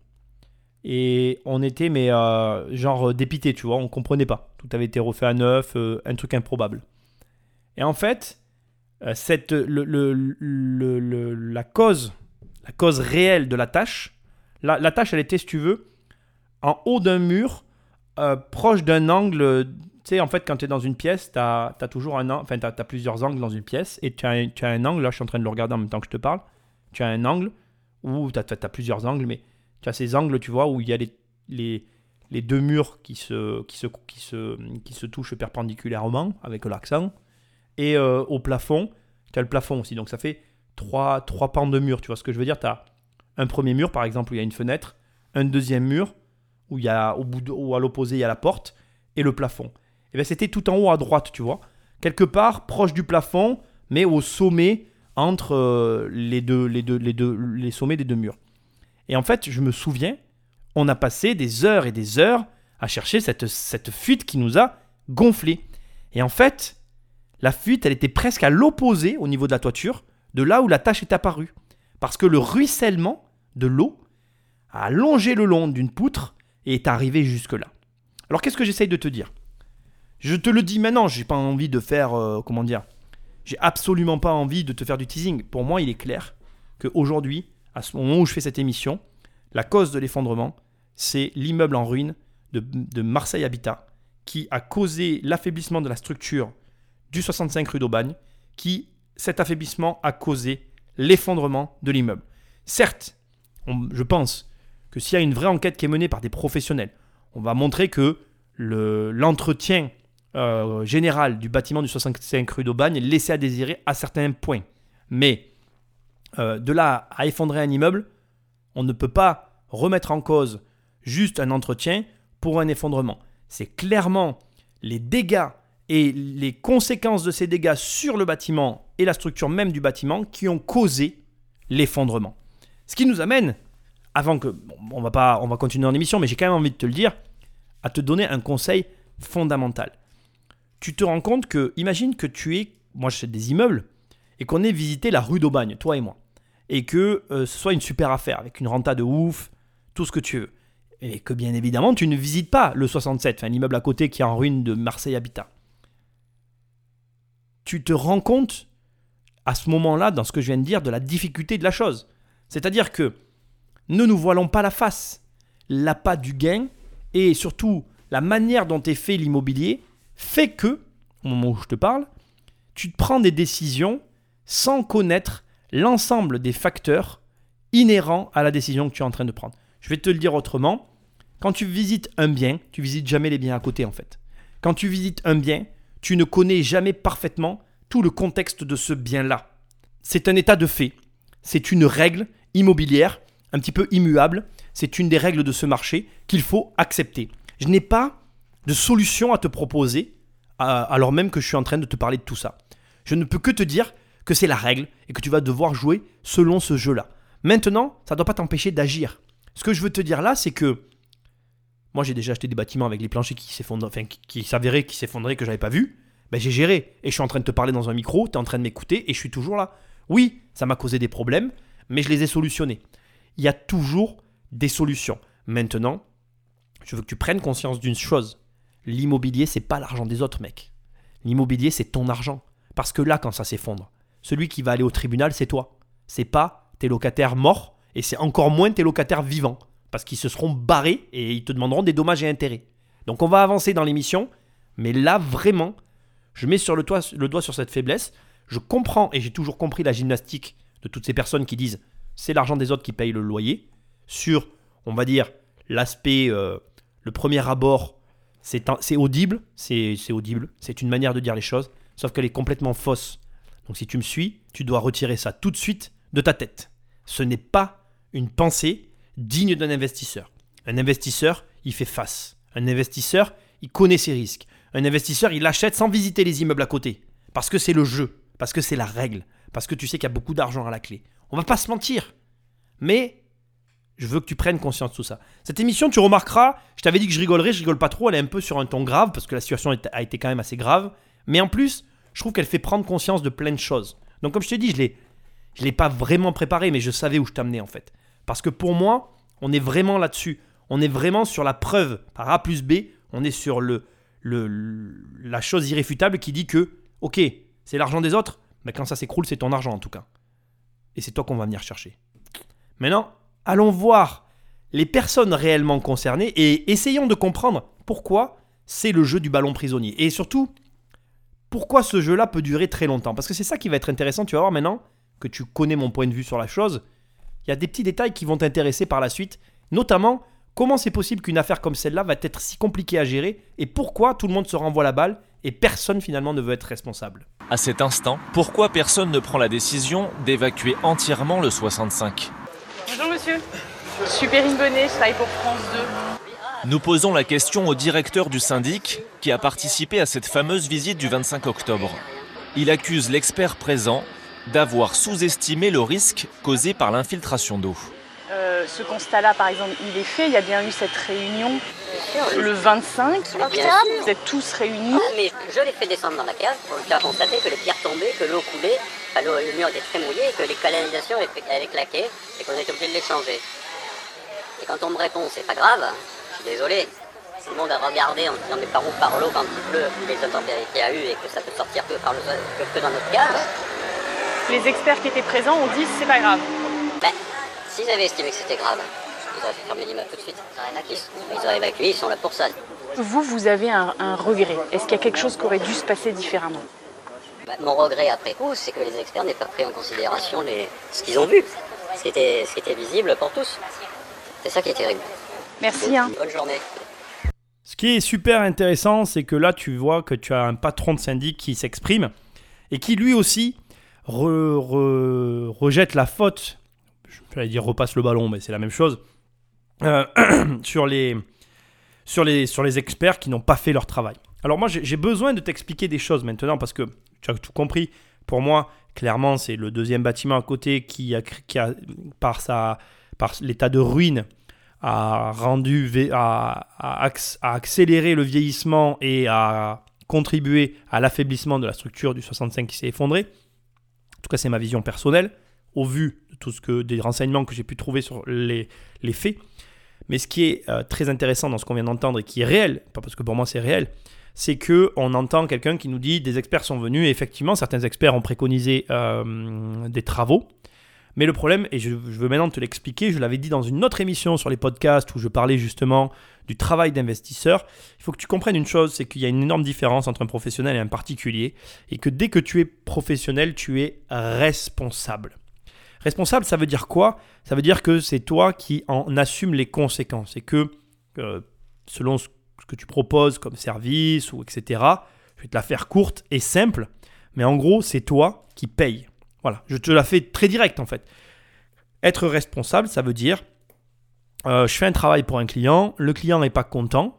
et on était mais euh, genre dépité, tu vois, on comprenait pas. Tout avait été refait à neuf, un truc improbable. Et en fait, cette, le- le- le- la cause, la cause réelle de la tâche, la, la tâche, elle était, si tu veux, en haut d'un mur, euh, proche d'un angle. Tu sais, en fait, quand tu es dans une pièce, tu as, toujours un enfin, t'as- t'as plusieurs angles dans une pièce, et tu as, un- as angle, là je suis en train de le regarder en même temps que je te parle, tu as un angle, où tu as, plusieurs angles, mais tu as ces angles, tu vois, où il y a les, deux murs qui se, qui, se, qui, se, qui touchent perpendiculairement, avec l'accent, et euh, au plafond, tu as le plafond aussi, donc ça fait trois, trois pans de mur, tu vois ce que je veux dire? Tu as un premier mur, par exemple, où il y a une fenêtre, un deuxième mur, où il y a au bout à l'opposé il y a la porte et le plafond. Et bien c'était tout en haut à droite, tu vois, quelque part proche du plafond, mais au sommet entre euh, les deux les deux les deux les sommets des deux murs. Et en fait, je me souviens, on a passé des heures et des heures à chercher cette cette fuite qui nous a gonflé. Et en fait, la fuite, elle était presque à l'opposé au niveau de la toiture de là où la tache est apparue, parce que le ruissellement de l'eau a longé le long d'une poutre est arrivé jusque-là. Alors qu'est-ce que j'essaye de te dire? Je te le dis maintenant, j'ai pas envie de faire, euh, comment dire, j'ai absolument pas envie de te faire du teasing. Pour moi, il est clair qu'aujourd'hui, à ce moment où je fais cette émission, la cause de l'effondrement, c'est l'immeuble en ruine de, Marseille Habitat qui a causé l'affaiblissement de la structure du 65 rue d'Aubagne, qui, cet affaiblissement, a causé l'effondrement de l'immeuble. Certes, je pense que s'il y a une vraie enquête qui est menée par des professionnels, on va montrer que le- l'entretien euh, général du bâtiment du 65 rue d'Aubagne laissé à désirer à certains points. Mais euh, de là à effondrer un immeuble, on ne peut pas remettre en cause juste un entretien pour un effondrement. C'est clairement les dégâts et les conséquences de ces dégâts sur le bâtiment et la structure même du bâtiment qui ont causé l'effondrement. Ce qui nous amène, avant que on va pas, on va continuer en émission, mais j'ai quand même envie de te le dire, à te donner un conseil fondamental. Tu te rends compte que, imagine que tu es, moi j'achète des immeubles et qu'on ait visité la rue d'Aubagne, toi et moi, et que euh, ce soit une super affaire avec une renta de ouf, tout ce que tu veux, et que bien évidemment tu ne visites pas le 67, enfin l'immeuble à côté qui est en ruine de Marseille Habitat. Tu te rends compte à ce moment-là, dans ce que je viens de dire, de la difficulté de la chose. C'est-à-dire que ne nous voilons pas la face. L'appât du gain et surtout la manière dont est fait l'immobilier fait que, au moment où je te parle, tu te prends des décisions sans connaître l'ensemble des facteurs inhérents à la décision que tu es en train de prendre. Je vais te le dire autrement. Quand tu visites un bien, tu visites jamais les biens à côté en fait. Quand tu visites un bien, tu ne connais jamais parfaitement tout le contexte de ce bien-là. C'est un état de fait. C'est une règle immobilière un petit peu immuable. C'est une des règles de ce marché qu'il faut accepter. Je n'ai pas de solution à te proposer alors même que je suis en train de te parler de tout ça. Je ne peux que te dire que c'est la règle et que tu vas devoir jouer selon ce jeu-là. Maintenant, ça ne doit pas t'empêcher d'agir. Ce que je veux te dire là, c'est que moi j'ai déjà acheté des bâtiments avec les planchers qui s'effondraient, enfin qui, qui s'avéraient qui s'effondraient que j'avais pas vu. Ben, j'ai géré et je suis en train de te parler dans un micro, tu es en train de m'écouter et je suis toujours là. Oui, ça m'a causé des problèmes, mais je les ai solutionnés. Il y a toujours des solutions. Maintenant, je veux que tu prennes conscience d'une chose. L'immobilier, c'est pas l'argent des autres, mec. L'immobilier, c'est ton argent. Parce que là, quand ça s'effondre, celui qui va aller au tribunal, c'est toi. C'est pas tes locataires morts, et c'est encore moins tes locataires vivants. Parce qu'ils se seront barrés et ils te demanderont des dommages et intérêts. Donc on va avancer dans l'émission, mais là, vraiment, je mets sur le, doigt sur cette faiblesse. Je comprends, et j'ai toujours compris la gymnastique de toutes ces personnes qui disent c'est l'argent des autres qui paye le loyer. Sur, on va dire, l'aspect, euh, le premier abord, c'est audible, c'est c'est audible, c'est une manière de dire les choses, sauf qu'elle est complètement fausse. Donc si tu me suis, tu dois retirer ça tout de suite de ta tête. Ce n'est pas une pensée digne d'un investisseur. Un investisseur, il fait face. Un investisseur, il connaît ses risques. Un investisseur, il achète sans visiter les immeubles à côté. Parce que c'est le jeu, parce que c'est la règle, parce que tu sais qu'il y a beaucoup d'argent à la clé. On va pas se mentir. Mais je veux que tu prennes conscience de tout ça. Cette émission, tu remarqueras, je t'avais dit que je rigolerais, je rigole pas trop, elle est un peu sur un ton grave, parce que la situation a été quand même assez grave. Mais en plus, je trouve qu'elle fait prendre conscience de plein de choses. Donc comme je t'ai dit, je l'ai, l'ai pas vraiment préparé, mais je savais où je t'amenais en fait. Parce que pour moi, on est vraiment là-dessus. On est vraiment sur la preuve par A plus B. On est sur le- la chose irréfutable qui dit que, ok, c'est l'argent des autres, mais quand ça s'écroule, c'est ton argent en tout cas. Et c'est toi qu'on va venir chercher. Maintenant, allons voir les personnes réellement concernées et essayons de comprendre pourquoi c'est le jeu du ballon prisonnier. Et surtout, pourquoi ce jeu-là peut durer très longtemps. Parce que c'est ça qui va être intéressant, tu vas voir maintenant que tu connais mon point de vue sur la chose. Il y a des petits détails qui vont t'intéresser par la suite, notamment comment c'est possible qu'une affaire comme celle-là va être si compliquée à gérer et pourquoi tout le monde se renvoie la balle et personne finalement ne veut être responsable. À cet instant, pourquoi personne ne prend la décision d'évacuer entièrement le 65 Bonjour monsieur. Je suis Perrine Bonnet, je travaille pour France 2. Nous posons la question au directeur du syndic qui a participé à cette fameuse visite du 25 octobre. Il accuse l'expert présent d'avoir sous-estimé le risque causé par l'infiltration d'eau. Euh, ce constat-là, par exemple, il est fait. Il y a bien eu cette réunion le 25 octobre. Vous êtes tous réunis. Ah, mais je l'ai fait descendre dans la cave pour faire constater que les pierres tombaient, que l'eau coulait, enfin, le mur était très mouillé, que les canalisations avaient claqué et qu'on était obligé de les changer. Et quand on me répond c'est pas grave, je suis désolé. Tout le monde a regardé en disant mais par où par l'eau quand il pleut, les intempéries qu'il y a eu et que ça peut sortir que, par le, que, que dans notre cave. Les experts qui étaient présents ont dit c'est pas grave. Ben, s'ils avaient estimé que c'était grave, ils auraient fait fermer l'immeuble tout de suite. Ils, ils auraient évacué, ils sont là pour ça. Vous, vous avez un, un regret. Est-ce qu'il y a quelque chose qui aurait dû se passer différemment? Bah, mon regret après coup, c'est que les experts n'aient pas pris en considération les... ce qu'ils ont vu, ce qui, était, ce qui était visible pour tous. C'est ça qui est terrible. Merci. Hein. Bonne journée. Ce qui est super intéressant, c'est que là, tu vois que tu as un patron de syndic qui s'exprime et qui lui aussi re- re- rejette la faute, j'allais dire repasse le ballon, mais c'est la même chose, euh, *clears throat* sur, les, sur, les, sur les experts qui n'ont pas fait leur travail. Alors moi, j'ai besoin de t'expliquer des choses maintenant parce que tu as tout compris. Pour moi, clairement, c'est le deuxième bâtiment à côté qui a, qui a par, par l'état de ruine, a rendu, a, a a accéléré le vieillissement et a contribué à l'affaiblissement de la structure du 65 qui s'est effondré. En tout cas, c'est ma vision personnelle, au vu de tout ce que des renseignements que j'ai pu trouver sur les, les faits. Mais ce qui est euh, très intéressant dans ce qu'on vient d'entendre et qui est réel, pas parce que pour moi c'est réel, c'est que on entend quelqu'un qui nous dit des experts sont venus et effectivement certains experts ont préconisé euh, des travaux. Mais le problème, et je, je veux maintenant te l'expliquer, je l'avais dit dans une autre émission sur les podcasts où je parlais justement du travail d'investisseur, il faut que tu comprennes une chose, c'est qu'il y a une énorme différence entre un professionnel et un particulier, et que dès que tu es professionnel, tu es responsable. Responsable, ça veut dire quoi? Ça veut dire que c'est toi qui en assumes les conséquences, et que euh, selon ce que tu proposes comme service ou etc., je vais te la faire courte et simple, mais en gros, c'est toi qui paye. Voilà, je te la fais très direct en fait. Être responsable, ça veut dire, euh, je fais un travail pour un client, le client n'est pas content,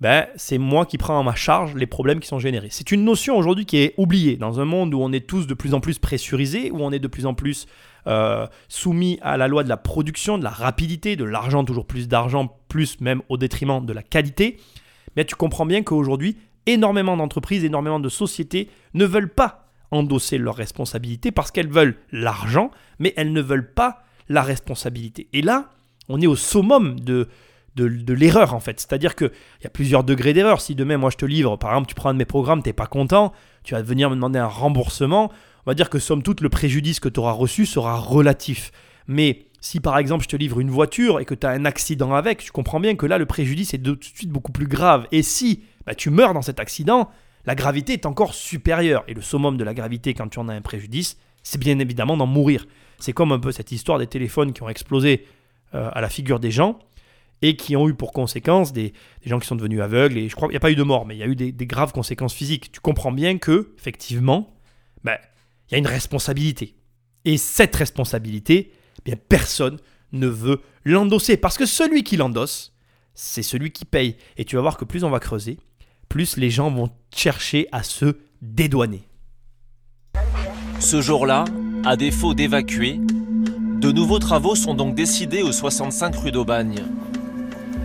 ben, c'est moi qui prends en ma charge les problèmes qui sont générés. C'est une notion aujourd'hui qui est oubliée dans un monde où on est tous de plus en plus pressurisés, où on est de plus en plus euh, soumis à la loi de la production, de la rapidité, de l'argent, toujours plus d'argent, plus même au détriment de la qualité. Mais tu comprends bien qu'aujourd'hui, énormément d'entreprises, énormément de sociétés ne veulent pas endosser leurs responsabilités parce qu'elles veulent l'argent, mais elles ne veulent pas la responsabilité. Et là, on est au summum de, de, de l'erreur en fait. C'est-à-dire qu'il y a plusieurs degrés d'erreur. Si demain, moi, je te livre, par exemple, tu prends un de mes programmes, tu n'es pas content, tu vas venir me demander un remboursement, on va dire que somme toute, le préjudice que tu auras reçu sera relatif. Mais si par exemple je te livre une voiture et que tu as un accident avec, tu comprends bien que là, le préjudice est de tout de suite beaucoup plus grave. Et si bah, tu meurs dans cet accident, la gravité est encore supérieure. Et le summum de la gravité quand tu en as un préjudice, c'est bien évidemment d'en mourir. C'est comme un peu cette histoire des téléphones qui ont explosé euh, à la figure des gens et qui ont eu pour conséquence des, gens qui sont devenus aveugles. Et je crois qu'il n'y a pas eu de mort, mais il y a eu des, graves conséquences physiques. Tu comprends bien que, effectivement, ben, il y a une responsabilité. Et cette responsabilité, eh bien, personne ne veut l'endosser. Parce que celui qui l'endosse, c'est celui qui paye. Et tu vas voir que plus on va creuser, plus les gens vont chercher à se dédouaner. Ce jour-là, à défaut d'évacuer, de nouveaux travaux sont donc décidés au 65 rue d'Aubagne.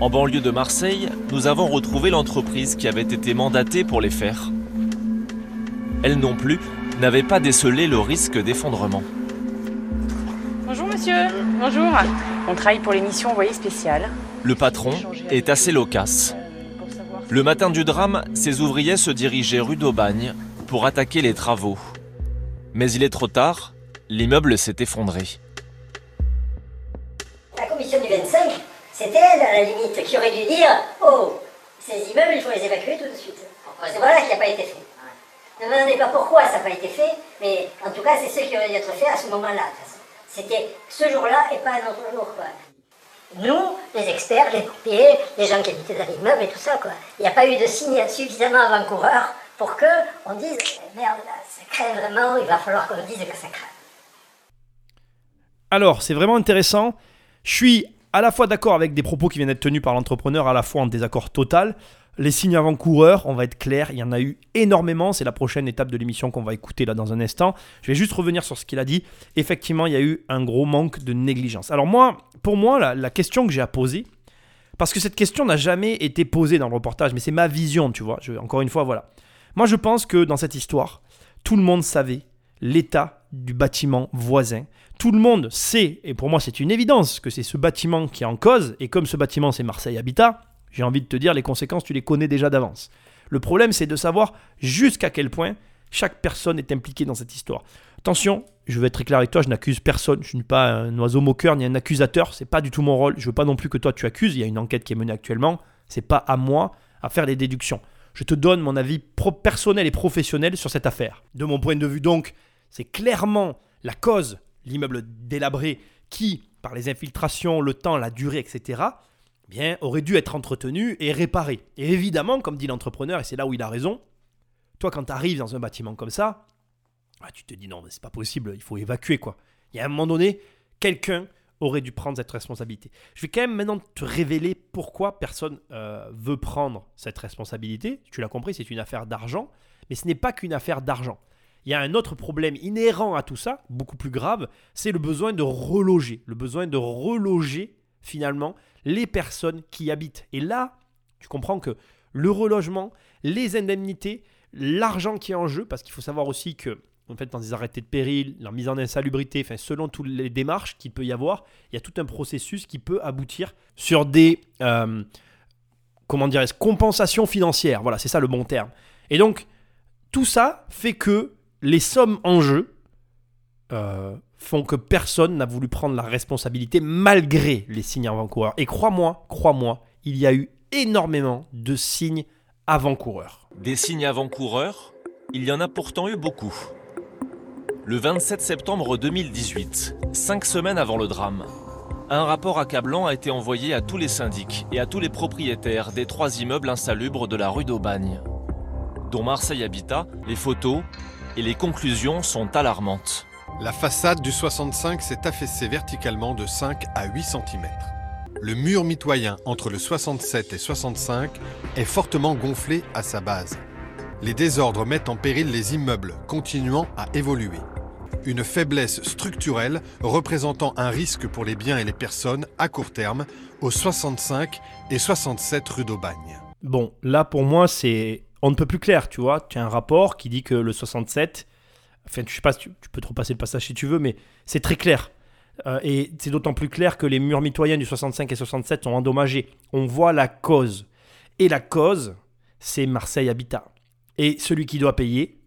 En banlieue de Marseille, nous avons retrouvé l'entreprise qui avait été mandatée pour les faire. Elle non plus n'avait pas décelé le risque d'effondrement. Bonjour monsieur. Bonjour. On travaille pour l'émission Envoyé spécial. Le patron est assez loquace. Le matin du drame, ses ouvriers se dirigeaient rue d'Aubagne pour attaquer les travaux. Mais il est trop tard, l'immeuble s'est effondré. La commission du 25, c'était elle, à la limite, qui aurait dû dire Oh, ces immeubles, il faut les évacuer tout de suite. C'est voilà qui n'a pas été fait. Ne me demandez pas pourquoi ça n'a pas été fait, mais en tout cas, c'est ce qui aurait dû être fait à ce moment-là. C'était ce jour-là et pas un autre jour. Quoi. Nous, les experts, les pompiers, les gens qui habitaient dans l'immeuble et tout ça, quoi. Il n'y a pas eu de signe suffisamment avant-coureur pour que on dise Eh, merde, là, ça craint vraiment, il va falloir qu'on dise que ça craint. Alors, c'est vraiment intéressant. Je suis à la fois d'accord avec des propos qui viennent d'être tenus par l'entrepreneur, à la fois en désaccord total. Les signes avant-coureurs, on va être clair, il y en a eu énormément. C'est la prochaine étape de l'émission qu'on va écouter là dans un instant. Je vais juste revenir sur ce qu'il a dit. Effectivement, il y a eu un gros manque de négligence. Alors moi, pour moi, la, question que j'ai à poser, parce que cette question n'a jamais été posée dans le reportage, mais c'est ma vision, tu vois. Encore une fois, voilà. Moi, je pense que dans cette histoire, tout le monde savait l'état du bâtiment voisin. Tout le monde sait, et pour moi c'est une évidence, que c'est ce bâtiment qui est en cause, et comme ce bâtiment c'est Marseille Habitat, j'ai envie de te dire, les conséquences, tu les connais déjà d'avance. Le problème, c'est de savoir jusqu'à quel point chaque personne est impliquée dans cette histoire. Attention, je vais être très clair avec toi, je n'accuse personne, je ne suis pas un oiseau moqueur ni un accusateur, c'est pas du tout mon rôle. Je veux pas non plus que toi tu accuses, il y a une enquête qui est menée actuellement, c'est pas à moi à faire des déductions. Je te donne mon avis personnel et professionnel sur cette affaire. De mon point de vue donc, c'est clairement la cause, l'immeuble délabré, qui par les infiltrations, le temps, la durée, etc., bien, aurait dû être entretenu et réparé. Et évidemment, comme dit l'entrepreneur, et c'est là où il a raison, toi, quand tu arrives dans un bâtiment comme ça, ah, tu te dis non, mais c'est pas possible, il faut évacuer quoi. Il y a un moment donné, quelqu'un aurait dû prendre cette responsabilité. Je vais quand même maintenant te révéler pourquoi personne euh, veut prendre cette responsabilité. Tu l'as compris, c'est une affaire d'argent, mais ce n'est pas qu'une affaire d'argent. Il y a un autre problème inhérent à tout ça, beaucoup plus grave, c'est le besoin de reloger, le besoin de reloger finalement les personnes qui y habitent. Et là, tu comprends que le relogement, les indemnités, l'argent qui est en jeu, parce qu'il faut savoir aussi que en fait, dans des arrêtés de péril, la mise en insalubrité, enfin, selon toutes les démarches qu'il peut y avoir, il y a tout un processus qui peut aboutir sur des, euh, comment dirais compensations financières. Voilà, c'est ça le bon terme. Et donc, tout ça fait que les sommes en jeu euh, font que personne n'a voulu prendre la responsabilité malgré les signes avant-coureurs. Et crois-moi, crois-moi, il y a eu énormément de signes avant-coureurs. Des signes avant-coureurs, il y en a pourtant eu beaucoup. Le 27 septembre 2018, cinq semaines avant le drame, un rapport accablant a été envoyé à tous les syndics et à tous les propriétaires des trois immeubles insalubres de la rue d'Aubagne, dont Marseille Habitat. Les photos et les conclusions sont alarmantes. La façade du 65 s'est affaissée verticalement de 5 à 8 cm. Le mur mitoyen entre le 67 et 65 est fortement gonflé à sa base. Les désordres mettent en péril les immeubles, continuant à évoluer. Une faiblesse structurelle représentant un risque pour les biens et les personnes à court terme au 65 et 67 rue d'Aubagne. Bon, là pour moi c'est on ne peut plus clair, tu vois. Tu as un rapport qui dit que le 67, enfin tu, peux trop passer le passage si tu veux, mais c'est très clair. Euh, et c'est d'autant plus clair que les murs mitoyens du 65 et 67 sont endommagés. On voit la cause. Et la cause, c'est Marseille Habitat. Et celui qui doit payer,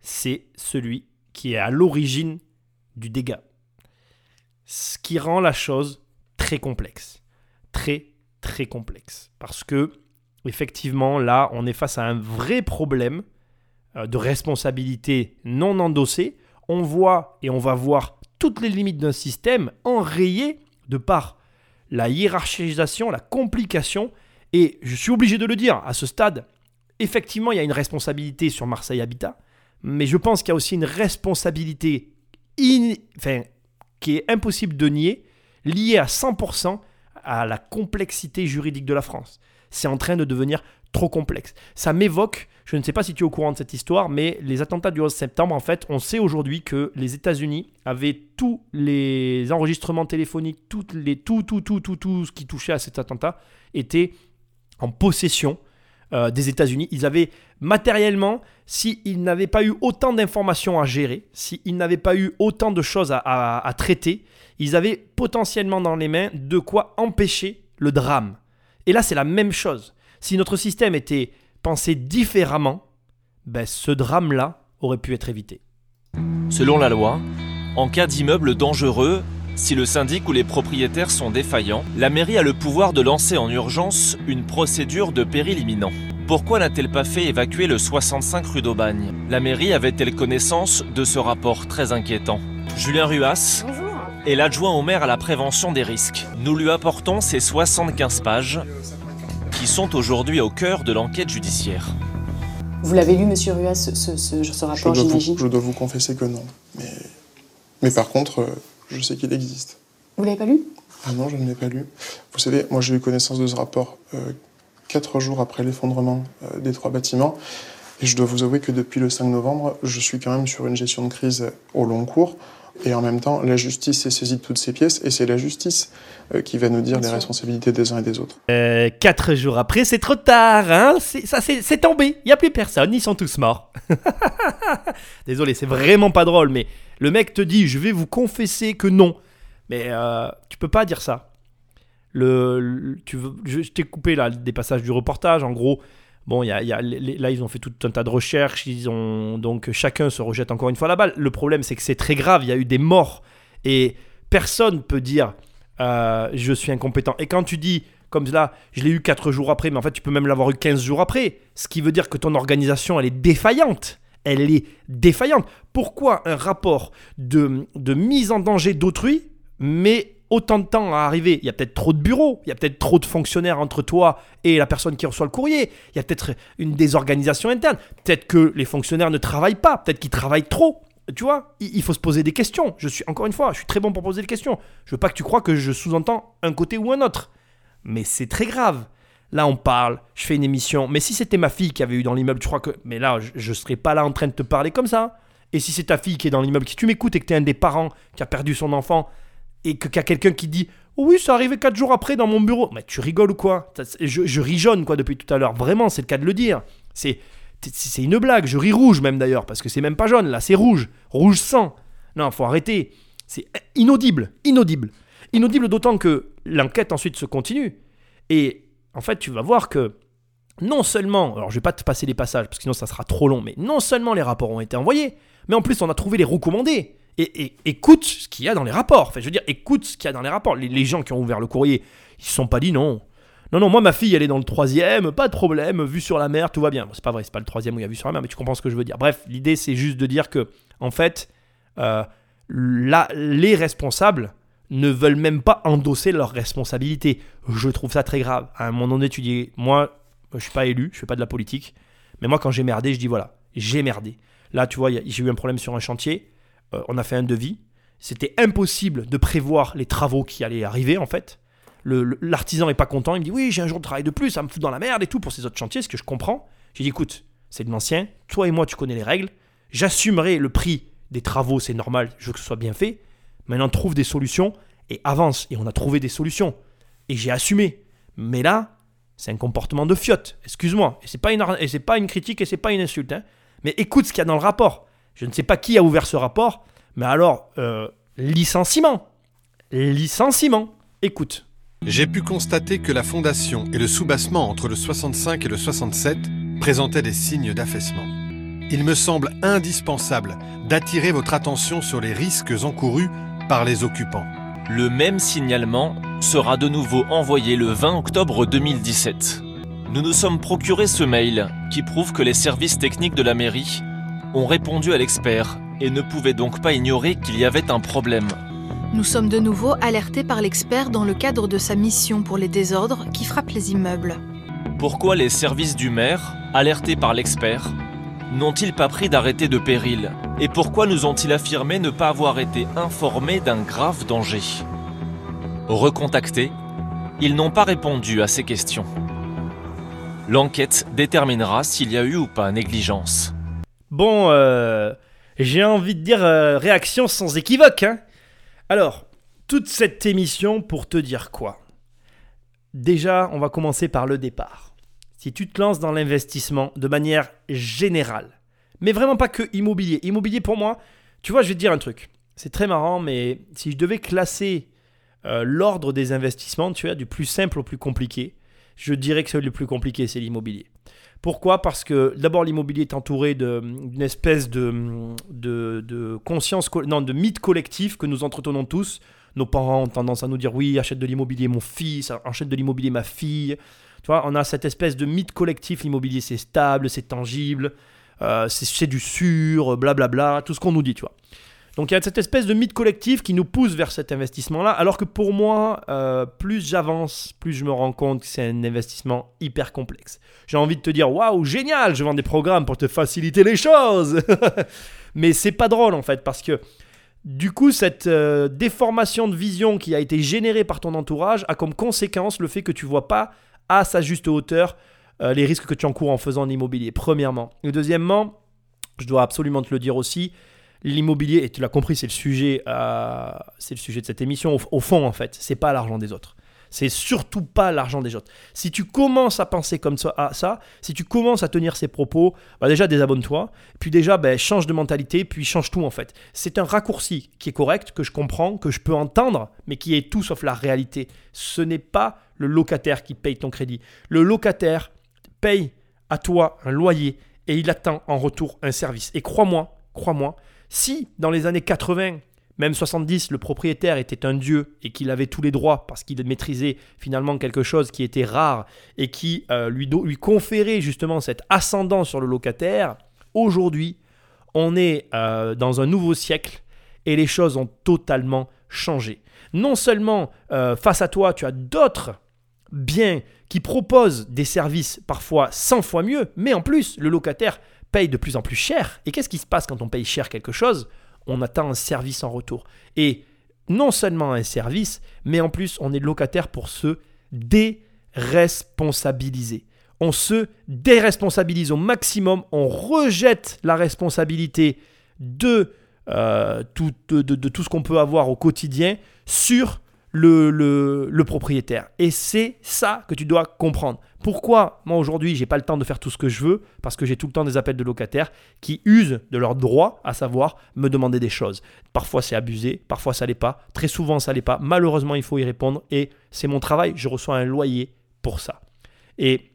c'est celui qui est à l'origine du dégât. Ce qui rend la chose très complexe. Très, très complexe. Parce que, effectivement, là, on est face à un vrai problème de responsabilité non endossée. On voit et on va voir toutes les limites d'un système enrayées de par la hiérarchisation, la complication. Et je suis obligé de le dire, à ce stade, effectivement, il y a une responsabilité sur Marseille Habitat, mais je pense qu'il y a aussi une responsabilité enfin, qui est impossible de nier, liée à 100% à la complexité juridique de la France. C'est en train de devenir trop complexe. Ça m'évoque, je ne sais pas si tu es au courant de cette histoire, mais les attentats du 11 septembre, en fait, on sait aujourd'hui que les États-Unis avaient tous les enregistrements téléphoniques, toutes les, tout, tout, tout, tout, tout ce qui touchait à cet attentat était en possession euh, des États-Unis. Ils avaient matériellement, s'ils n'avaient pas eu autant d'informations à gérer, s'ils n'avaient pas eu autant de choses à, à traiter, ils avaient potentiellement dans les mains de quoi empêcher le drame. Et là, c'est la même chose. Si notre système était pensé différemment, ben, ce drame-là aurait pu être évité. Selon la loi, en cas d'immeuble dangereux, si le syndic ou les propriétaires sont défaillants, la mairie a le pouvoir de lancer en urgence une procédure de péril imminent. Pourquoi n'a-t-elle pas fait évacuer le 65 rue d'Aubagne? La mairie avait-elle connaissance de ce rapport très inquiétant? Julien Ruas est l'adjoint au maire à la prévention des risques. Nous lui apportons ces 75 pages qui sont aujourd'hui au cœur de l'enquête judiciaire. Vous l'avez lu, monsieur Ruas, ce, ce, rapport, j'imagine Je dois vous confesser que non. Mais, mais par contre, euh, je sais qu'il existe. Vous l'avez pas lu Ah non, je ne l'ai pas lu. Vous savez, moi j'ai eu connaissance de ce rapport euh, quatre jours après l'effondrement euh, des trois bâtiments. Et je dois vous avouer que depuis le 5 novembre, je suis quand même sur une gestion de crise au long cours. Et en même temps, la justice est saisie de toutes ces pièces et c'est la justice euh, qui va nous dire les responsabilités des uns et des autres. quatre jours après, c'est trop tard, hein Ça, c'est tombé. Il n'y a plus personne, ils sont tous morts. *laughs* Désolé, c'est vraiment pas drôle, mais le mec te dit, je vais vous confesser que non. Mais euh, tu peux pas dire ça. Le, tu je, t'ai coupé là des passages du reportage. En gros, bon, y y a, là ils ont fait tout un tas de recherches. Ils ont donc chacun se rejette encore une fois la balle. Le problème, c'est que c'est très grave. Il y a eu des morts et personne peut dire euh, je suis incompétent. Et quand tu dis comme cela, je l'ai eu 4 jours après, mais en fait tu peux même l'avoir eu 15 jours après. Ce qui veut dire que ton organisation elle est défaillante elle est défaillante. Pourquoi un rapport de, mise en danger d'autrui, mais autant de temps à arriver Il y a peut-être trop de bureaux, il y a peut-être trop de fonctionnaires entre toi et la personne qui reçoit le courrier, il y a peut-être une désorganisation interne, peut-être que les fonctionnaires ne travaillent pas, peut-être qu'ils travaillent trop. Tu vois, il faut se poser des questions. Je suis encore une fois, je suis très bon pour poser des questions. Je veux pas que tu crois que je sous-entends un côté ou un autre. Mais c'est très grave. Là, on parle, je fais une émission. Mais si c'était ma fille qui avait eu dans l'immeuble, tu crois que. Mais là, je ne serais pas là en train de te parler comme ça. Et si c'est ta fille qui est dans l'immeuble, si tu m'écoutes et que tu es un des parents qui a perdu son enfant, et qu'il y a quelqu'un qui dit Oui, ça arrivé 4 jours après dans mon bureau. Mais tu rigoles ou quoi? Je, je rigeonne quoi depuis tout à l'heure. Vraiment, c'est le cas de le dire. C'est. C'est une blague, je ris rouge même d'ailleurs, parce que c'est même pas jaune, là c'est rouge, rouge sang. Non, faut arrêter. C'est inaudible, inaudible. Inaudible d'autant que l'enquête ensuite se continue. Et en fait, tu vas voir que non seulement, alors je vais pas te passer les passages parce que sinon ça sera trop long, mais non seulement les rapports ont été envoyés, mais en plus on a trouvé les recommandés. Et, écoute ce qu'il y a dans les rapports. Enfin, je veux dire, écoute ce qu'il y a dans les rapports. Les, gens qui ont ouvert le courrier, ils se sont pas dit non. Non, non, moi ma fille elle est dans le troisième, pas de problème, vue sur la mer, tout va bien. C'est pas vrai, c'est pas le troisième où il y a vue sur la mer, mais tu comprends ce que je veux dire. Bref, l'idée c'est juste de dire que, en fait, euh, les responsables ne veulent même pas endosser leurs responsabilités. Je trouve ça très grave. À un moment donné, moi, je suis pas élu, je fais pas de la politique, mais moi quand j'ai merdé, je dis voilà, j'ai merdé. Là, tu vois, j'ai eu un problème sur un chantier, euh, on a fait un devis, c'était impossible de prévoir les travaux qui allaient arriver en fait. L'artisan est pas content, il me dit oui, j'ai un jour de travail de plus, ça me fout dans la merde et tout pour ces autres chantiers, ce que je comprends. J'ai dit écoute, c'est de l'ancien, toi et moi tu connais les règles, j'assumerai le prix des travaux, c'est normal, je veux que ce soit bien fait. Maintenant trouve des solutions et avance. Et on a trouvé des solutions. Et j'ai assumé. Mais là, c'est un comportement de fiotte, excuse-moi. Et c'est pas une, pas une critique et c'est pas une insulte. hein. Mais écoute ce qu'il y a dans le rapport. Je ne sais pas qui a ouvert ce rapport, mais alors, euh, licenciement. Licenciement. Écoute. J'ai pu constater que la fondation et le soubassement entre le 65 et le 67 présentaient des signes d'affaissement. Il me semble indispensable d'attirer votre attention sur les risques encourus par les occupants. Le même signalement sera de nouveau envoyé le 20 octobre 2017. Nous nous sommes procuré ce mail qui prouve que les services techniques de la mairie ont répondu à l'expert et ne pouvaient donc pas ignorer qu'il y avait un problème. Nous sommes de nouveau alertés par l'expert dans le cadre de sa mission pour les désordres qui frappent les immeubles. Pourquoi les services du maire, alertés par l'expert, n'ont-ils pas pris d'arrêté de péril Et pourquoi nous ont-ils affirmé ne pas avoir été informés d'un grave danger? Recontactés, ils n'ont pas répondu à ces questions. L'enquête déterminera s'il y a eu ou pas négligence. Bon, euh, j'ai envie de dire euh, réaction sans équivoque. hein. Alors, toute cette émission pour te dire quoi? Déjà, on va commencer par le départ. Si tu te lances dans l'investissement de manière générale, mais vraiment pas que immobilier. Immobilier pour moi, tu vois, je vais te dire un truc. C'est très marrant, mais si je devais classer euh, l'ordre des investissements, tu vois, du plus simple au plus compliqué, je dirais que le plus compliqué, c'est l'immobilier. Pourquoi? Parce que d'abord l'immobilier est entouré d'une espèce de, de, de conscience, co- non, de mythe collectif que nous entretenons tous. Nos parents ont tendance à nous dire oui, achète de l'immobilier mon fils, achète de l'immobilier ma fille. Tu vois, on a cette espèce de mythe collectif, l'immobilier c'est stable, c'est tangible, euh, c'est du sûr, blablabla, tout ce qu'on nous dit, tu vois. Donc il y a cette espèce de mythe collectif qui nous pousse vers cet investissement-là, alors que pour moi, euh, plus j'avance, plus je me rends compte que c'est un investissement hyper complexe. J'ai envie de te dire, waouh, génial, je vends des programmes pour te faciliter les choses. *laughs* Mais c'est pas drôle en fait, parce que du coup, cette euh, déformation de vision qui a été générée par ton entourage a comme conséquence le fait que tu vois pas à sa juste hauteur euh, les risques que tu encours en faisant de l'immobilier, premièrement. Et deuxièmement, je dois absolument te le dire aussi, l'immobilier, et tu l'as compris, c'est le sujet, euh, c'est le sujet de cette émission. Au, fond, en fait, c'est pas l'argent des autres. C'est surtout pas l'argent des autres. Si tu commences à penser comme ça, si tu commences à tenir ces propos, bah déjà désabonne-toi, puis déjà ben, change de mentalité, puis change tout en fait. C'est un raccourci qui est correct, que je comprends, que je peux entendre, mais qui est tout sauf la réalité. Ce n'est pas le locataire qui paye ton crédit. Le locataire paye à toi un loyer et il attend en retour un service. Et crois-moi, crois-moi, si dans les années 80, même 70, le propriétaire était un dieu et qu'il avait tous les droits parce qu'il maîtrisait finalement quelque chose qui était rare et qui euh, lui, conférait justement cet ascendant sur le locataire, aujourd'hui, on est euh, dans un nouveau siècle et les choses ont totalement changer. Non seulement euh, face à toi, tu as d'autres biens qui proposent des services parfois 100 fois mieux, mais en plus, le locataire paye de plus en plus cher. Et qu'est-ce qui se passe quand on paye cher quelque chose? On attend un service en retour. Et non seulement un service, mais en plus, on est locataire pour se déresponsabiliser. On se déresponsabilise au maximum, on rejette la responsabilité de, euh, de tout ce qu'on peut avoir au quotidien sur le, le, propriétaire. Et c'est ça que tu dois comprendre. Pourquoi moi aujourd'hui j'ai pas le temps de faire tout ce que je veux? Parce que j'ai tout le temps des appels de locataires qui usent de leur droit, à savoir me demander des choses. Parfois c'est abusé, parfois ça l'est pas, très souvent ça l'est pas. Malheureusement il faut y répondre et c'est mon travail, je reçois un loyer pour ça. Et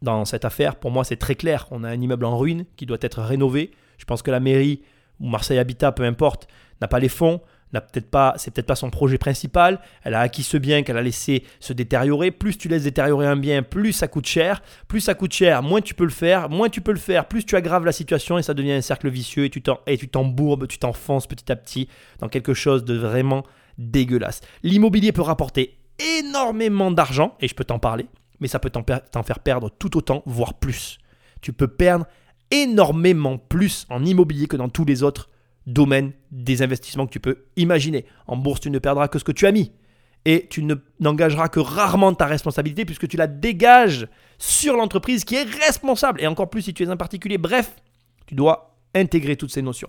dans cette affaire, pour moi c'est très clair, on a un immeuble en ruine qui doit être rénové. Je pense que la mairie ou Marseille Habitat, peu importe, n'a pas les fonds, peut-être pas, c'est peut-être pas son projet principal. Elle a acquis ce bien qu'elle a laissé se détériorer. Plus tu laisses détériorer un bien, plus ça coûte cher. Plus ça coûte cher, moins tu peux le faire. Moins tu peux le faire, plus tu aggraves la situation et ça devient un cercle vicieux et tu t'embourbes, tu t'enfonces petit à petit dans quelque chose de vraiment dégueulasse. L'immobilier peut rapporter énormément d'argent et je peux t'en parler, mais ça peut t'en faire perdre tout autant, voire plus. Tu peux perdre énormément plus en immobilier que dans tous les autres domaine des investissements que tu peux imaginer. En bourse, tu ne perdras que ce que tu as mis. Et tu n'engageras que rarement ta responsabilité puisque tu la dégages sur l'entreprise qui est responsable. Et encore plus si tu es un particulier. Bref, tu dois intégrer toutes ces notions.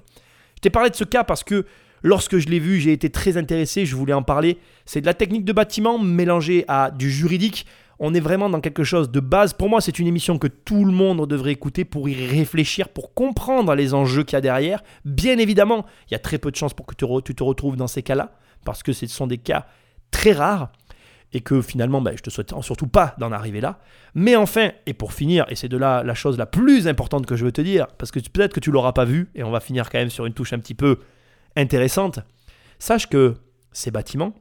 Je t'ai parlé de ce cas parce que lorsque je l'ai vu, j'ai été très intéressé, je voulais en parler. C'est de la technique de bâtiment mélangée à du juridique on est vraiment dans quelque chose de base. Pour moi, c'est une émission que tout le monde devrait écouter pour y réfléchir, pour comprendre les enjeux qu'il y a derrière. Bien évidemment, il y a très peu de chances pour que tu te retrouves dans ces cas-là, parce que ce sont des cas très rares et que finalement, ben, je te souhaite surtout pas d'en arriver là. Mais enfin, et pour finir, et c'est de là la chose la plus importante que je veux te dire, parce que peut-être que tu l'auras pas vu, et on va finir quand même sur une touche un petit peu intéressante, sache que ces bâtiments,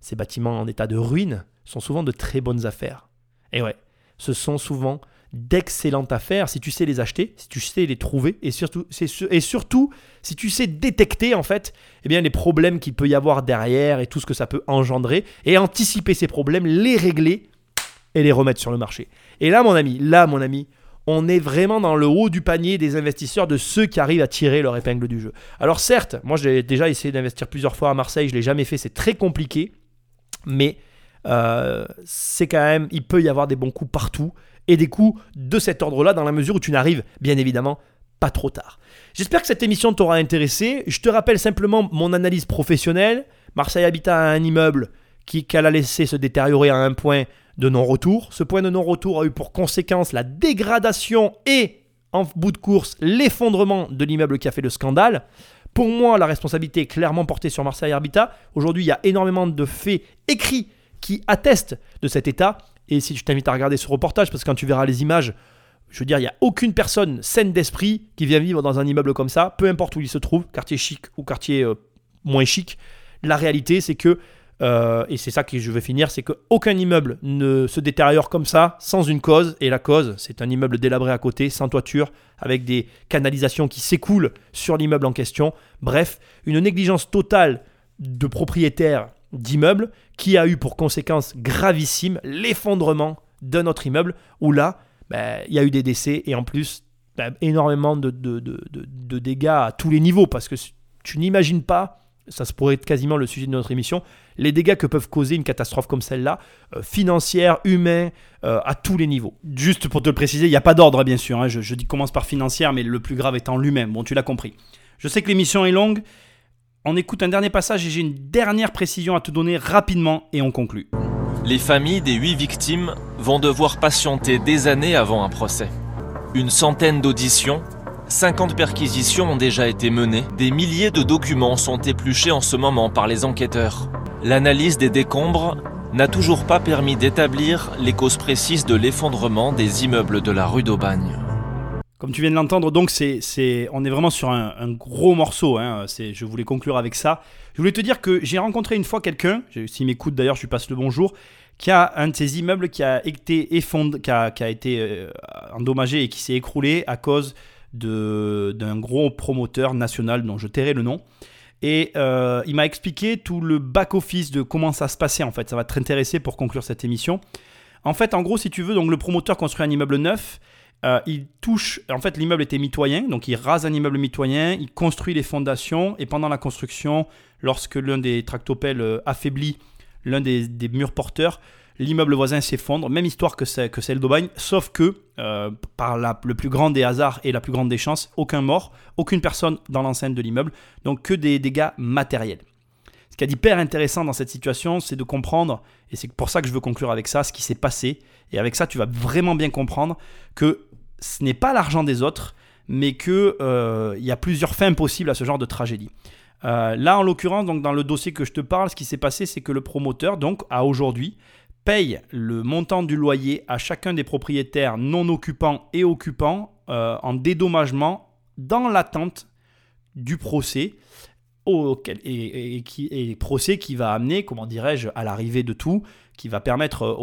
ces bâtiments en état de ruine, sont souvent de très bonnes affaires. Et ouais, ce sont souvent d'excellentes affaires si tu sais les acheter, si tu sais les trouver et surtout, et surtout si tu sais détecter en fait eh bien, les problèmes qu'il peut y avoir derrière et tout ce que ça peut engendrer et anticiper ces problèmes, les régler et les remettre sur le marché. Et là mon ami, là mon ami, on est vraiment dans le haut du panier des investisseurs, de ceux qui arrivent à tirer leur épingle du jeu. Alors certes, moi j'ai déjà essayé d'investir plusieurs fois à Marseille, je ne l'ai jamais fait, c'est très compliqué, mais euh, c'est quand même, il peut y avoir des bons coups partout et des coups de cet ordre-là dans la mesure où tu n'arrives bien évidemment pas trop tard. J'espère que cette émission t'aura intéressé. Je te rappelle simplement mon analyse professionnelle. Marseille Habitat a un immeuble qui qu'elle a laissé se détériorer à un point de non-retour. Ce point de non-retour a eu pour conséquence la dégradation et, en bout de course, l'effondrement de l'immeuble qui a fait le scandale. Pour moi, la responsabilité est clairement portée sur Marseille Habitat. Aujourd'hui, il y a énormément de faits écrits qui atteste de cet état. Et si je t'invite à regarder ce reportage, parce que quand tu verras les images, je veux dire, il n'y a aucune personne saine d'esprit qui vient vivre dans un immeuble comme ça, peu importe où il se trouve, quartier chic ou quartier euh, moins chic. La réalité, c'est que, euh, et c'est ça que je veux finir, c'est qu'aucun immeuble ne se détériore comme ça, sans une cause. Et la cause, c'est un immeuble délabré à côté, sans toiture, avec des canalisations qui s'écoulent sur l'immeuble en question. Bref, une négligence totale de propriétaires d'immeuble qui a eu pour conséquence gravissime l'effondrement de notre immeuble où là, ben, il y a eu des décès et en plus ben, énormément de, de, dégâts à tous les niveaux parce que tu n'imagines pas, ça se pourrait être quasiment le sujet de notre émission, les dégâts que peuvent causer une catastrophe comme celle-là, euh, financière, humaine, euh, à tous les niveaux. Juste pour te le préciser, il n'y a pas d'ordre bien sûr, hein. je, je dis commence par financière mais le plus grave étant l'humain, bon tu l'as compris. Je sais que l'émission est longue, on écoute un dernier passage et j'ai une dernière précision à te donner rapidement et on conclut. Les familles des huit victimes vont devoir patienter des années avant un procès. Une centaine d'auditions, 50 perquisitions ont déjà été menées, des milliers de documents sont épluchés en ce moment par les enquêteurs. L'analyse des décombres n'a toujours pas permis d'établir les causes précises de l'effondrement des immeubles de la rue d'Aubagne. Comme tu viens de l'entendre, donc c'est, c'est, on est vraiment sur un, gros morceau. Hein, je voulais conclure avec ça. Je voulais te dire que j'ai rencontré une fois quelqu'un, s'il m'écoute d'ailleurs, je lui passe le bonjour, qui a un de ses immeubles qui a été effondré, qui a, été euh, endommagé et qui s'est écroulé à cause de, d'un gros promoteur national dont je tairai le nom. Et euh, il m'a expliqué tout le back-office de comment ça se passait en fait. Ça va t'intéresser pour conclure cette émission. En fait, en gros, si tu veux, donc le promoteur construit un immeuble neuf. Euh, il touche, en fait, l'immeuble était mitoyen, donc il rase un immeuble mitoyen, il construit les fondations, et pendant la construction, lorsque l'un des tractopelles euh, affaiblit l'un des, murs porteurs, l'immeuble voisin s'effondre, même histoire que, celle d'Aubagne, sauf que, euh, par le plus grand des hasards et la plus grande des chances, aucun mort, aucune personne dans l'enceinte de l'immeuble, donc que des dégâts matériels. Ce qui est hyper intéressant dans cette situation, c'est de comprendre, et c'est pour ça que je veux conclure avec ça, ce qui s'est passé, et avec ça, tu vas vraiment bien comprendre que ce n'est pas l'argent des autres, mais qu'il euh, y a plusieurs fins possibles à ce genre de tragédie. Euh, là, en l'occurrence, donc dans le dossier que je te parle, ce qui s'est passé, c'est que le promoteur, donc à aujourd'hui, paye le montant du loyer à chacun des propriétaires non occupants et occupants euh, en dédommagement dans l'attente du procès et, qui, procès qui va amener, comment dirais-je, à l'arrivée de tout, qui va permettre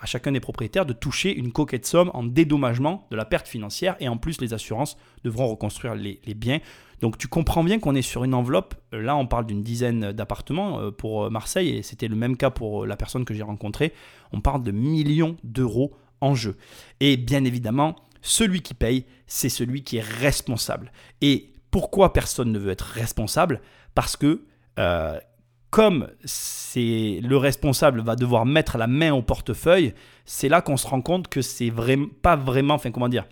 à chacun des propriétaires de toucher une coquette somme en dédommagement de la perte financière et en plus les assurances devront reconstruire les, biens. Donc tu comprends bien qu'on est sur une enveloppe, là on parle d'une dizaine d'appartements euh, pour euh, Marseille et c'était le même cas pour euh, la personne que j'ai rencontrée, on parle de millions d'euros en jeu. Et bien évidemment, celui qui paye, c'est celui qui est responsable. Et pourquoi personne ne veut être responsable? Parce que euh, comme c'est le responsable va devoir mettre la main au portefeuille, c'est là qu'on se rend compte que c'est vraiment pas vraiment, enfin comment dire,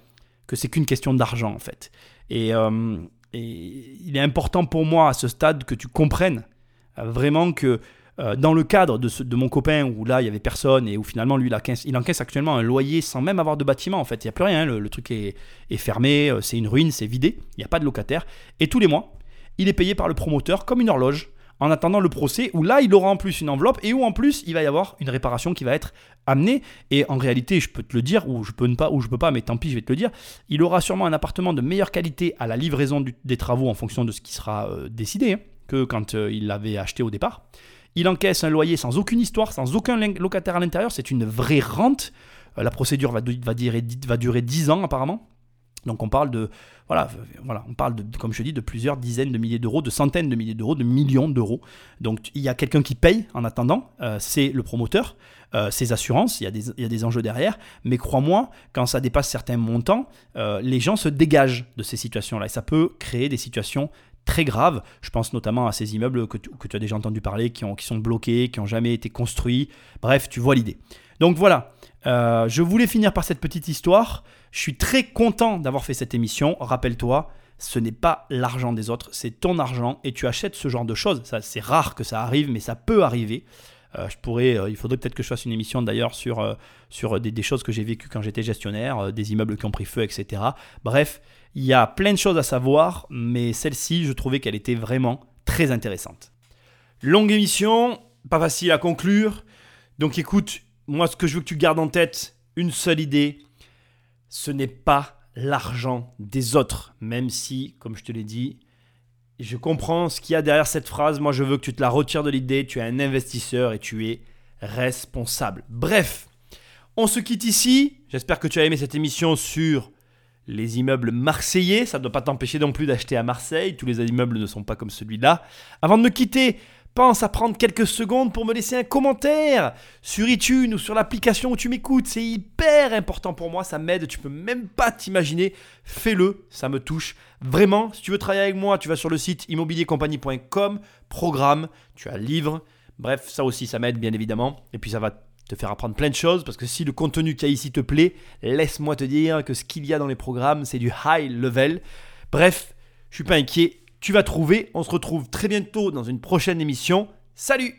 que c'est qu'une question d'argent en fait. Euh, et, il est important pour moi à ce stade que tu comprennes euh, vraiment que euh, dans le cadre de, de, mon copain où là il y avait personne et où finalement lui il, encaisse, actuellement un loyer sans même avoir de bâtiment en fait, il n'y a plus rien, le, truc est, fermé, euh, c'est une ruine, c'est vidé, il n'y a pas de locataire. Et tous les mois, il est payé par le promoteur comme une horloge en attendant le procès où là il aura en plus une enveloppe et où en plus il va y avoir une réparation qui va être amenée et en réalité je peux te le dire ou je peux ne pas ou je peux pas mais tant pis je vais te le dire il aura sûrement un appartement de meilleure qualité à la livraison des travaux en fonction de ce qui sera euh, décidé hein, que quand il l'avait acheté au départ il encaisse un loyer sans aucune histoire, sans aucun locataire à l'intérieur. C'est une vraie rente. Euh, la procédure va, va, durer, va durer 10 ans apparemment. Donc on parle de voilà, voilà, on parle de, comme je dis, de plusieurs dizaines de milliers d'euros, de centaines de milliers d'euros, de millions d'euros. Donc il y a quelqu'un qui paye en attendant, euh, c'est le promoteur, euh, ses assurances, il y, a des, il y, a des, enjeux derrière. Mais crois-moi, quand ça dépasse certains montants, les gens se dégagent de ces situations-là et ça peut créer des situations très grave. Je pense notamment à ces immeubles que tu, as déjà entendu parler, qui, ont, qui sont bloqués, qui n'ont jamais été construits. Bref, tu vois l'idée. Donc voilà, euh, je voulais finir par cette petite histoire. Je suis très content d'avoir fait cette émission. Rappelle-toi, ce n'est pas l'argent des autres, c'est ton argent et tu achètes ce genre de choses. Ça, c'est rare que ça arrive, mais ça peut arriver. Euh, je pourrais, euh, il faudrait peut-être que je fasse une émission d'ailleurs sur, sur des, des, choses que j'ai vécues quand j'étais gestionnaire, des immeubles qui ont pris feu, etc. Bref, il y a plein de choses à savoir, mais celle-ci, je trouvais qu'elle était vraiment très intéressante. Longue émission, pas facile à conclure. Donc écoute, moi ce que je veux que tu gardes en tête, une seule idée, ce n'est pas l'argent des autres, même si, comme je te l'ai dit, je comprends ce qu'il y a derrière cette phrase. Moi, je veux que tu te la retires de l'idée. Tu es un investisseur et tu es responsable. Bref, on se quitte ici. J'espère que tu as aimé cette émission sur les immeubles marseillais. Ça ne doit pas t'empêcher non plus d'acheter à Marseille. Tous les immeubles ne sont pas comme celui-là. Avant de me quitter, pense à prendre quelques secondes pour me laisser un commentaire sur iTunes ou sur l'application où tu m'écoutes. C'est hyper important pour moi, ça m'aide, tu peux même pas t'imaginer. Fais-le, ça me touche. Vraiment, si tu veux travailler avec moi, tu vas sur le site immobiliercompagnie.com, programme, tu as livre. Bref, ça aussi, ça m'aide bien évidemment. Et puis ça va te faire apprendre plein de choses, parce que si le contenu qu'il y a ici te plaît, laisse-moi te dire que ce qu'il y a dans les programmes, c'est du high level. Bref, je suis pas inquiet, tu vas trouver, on se retrouve très bientôt dans une prochaine émission. Salut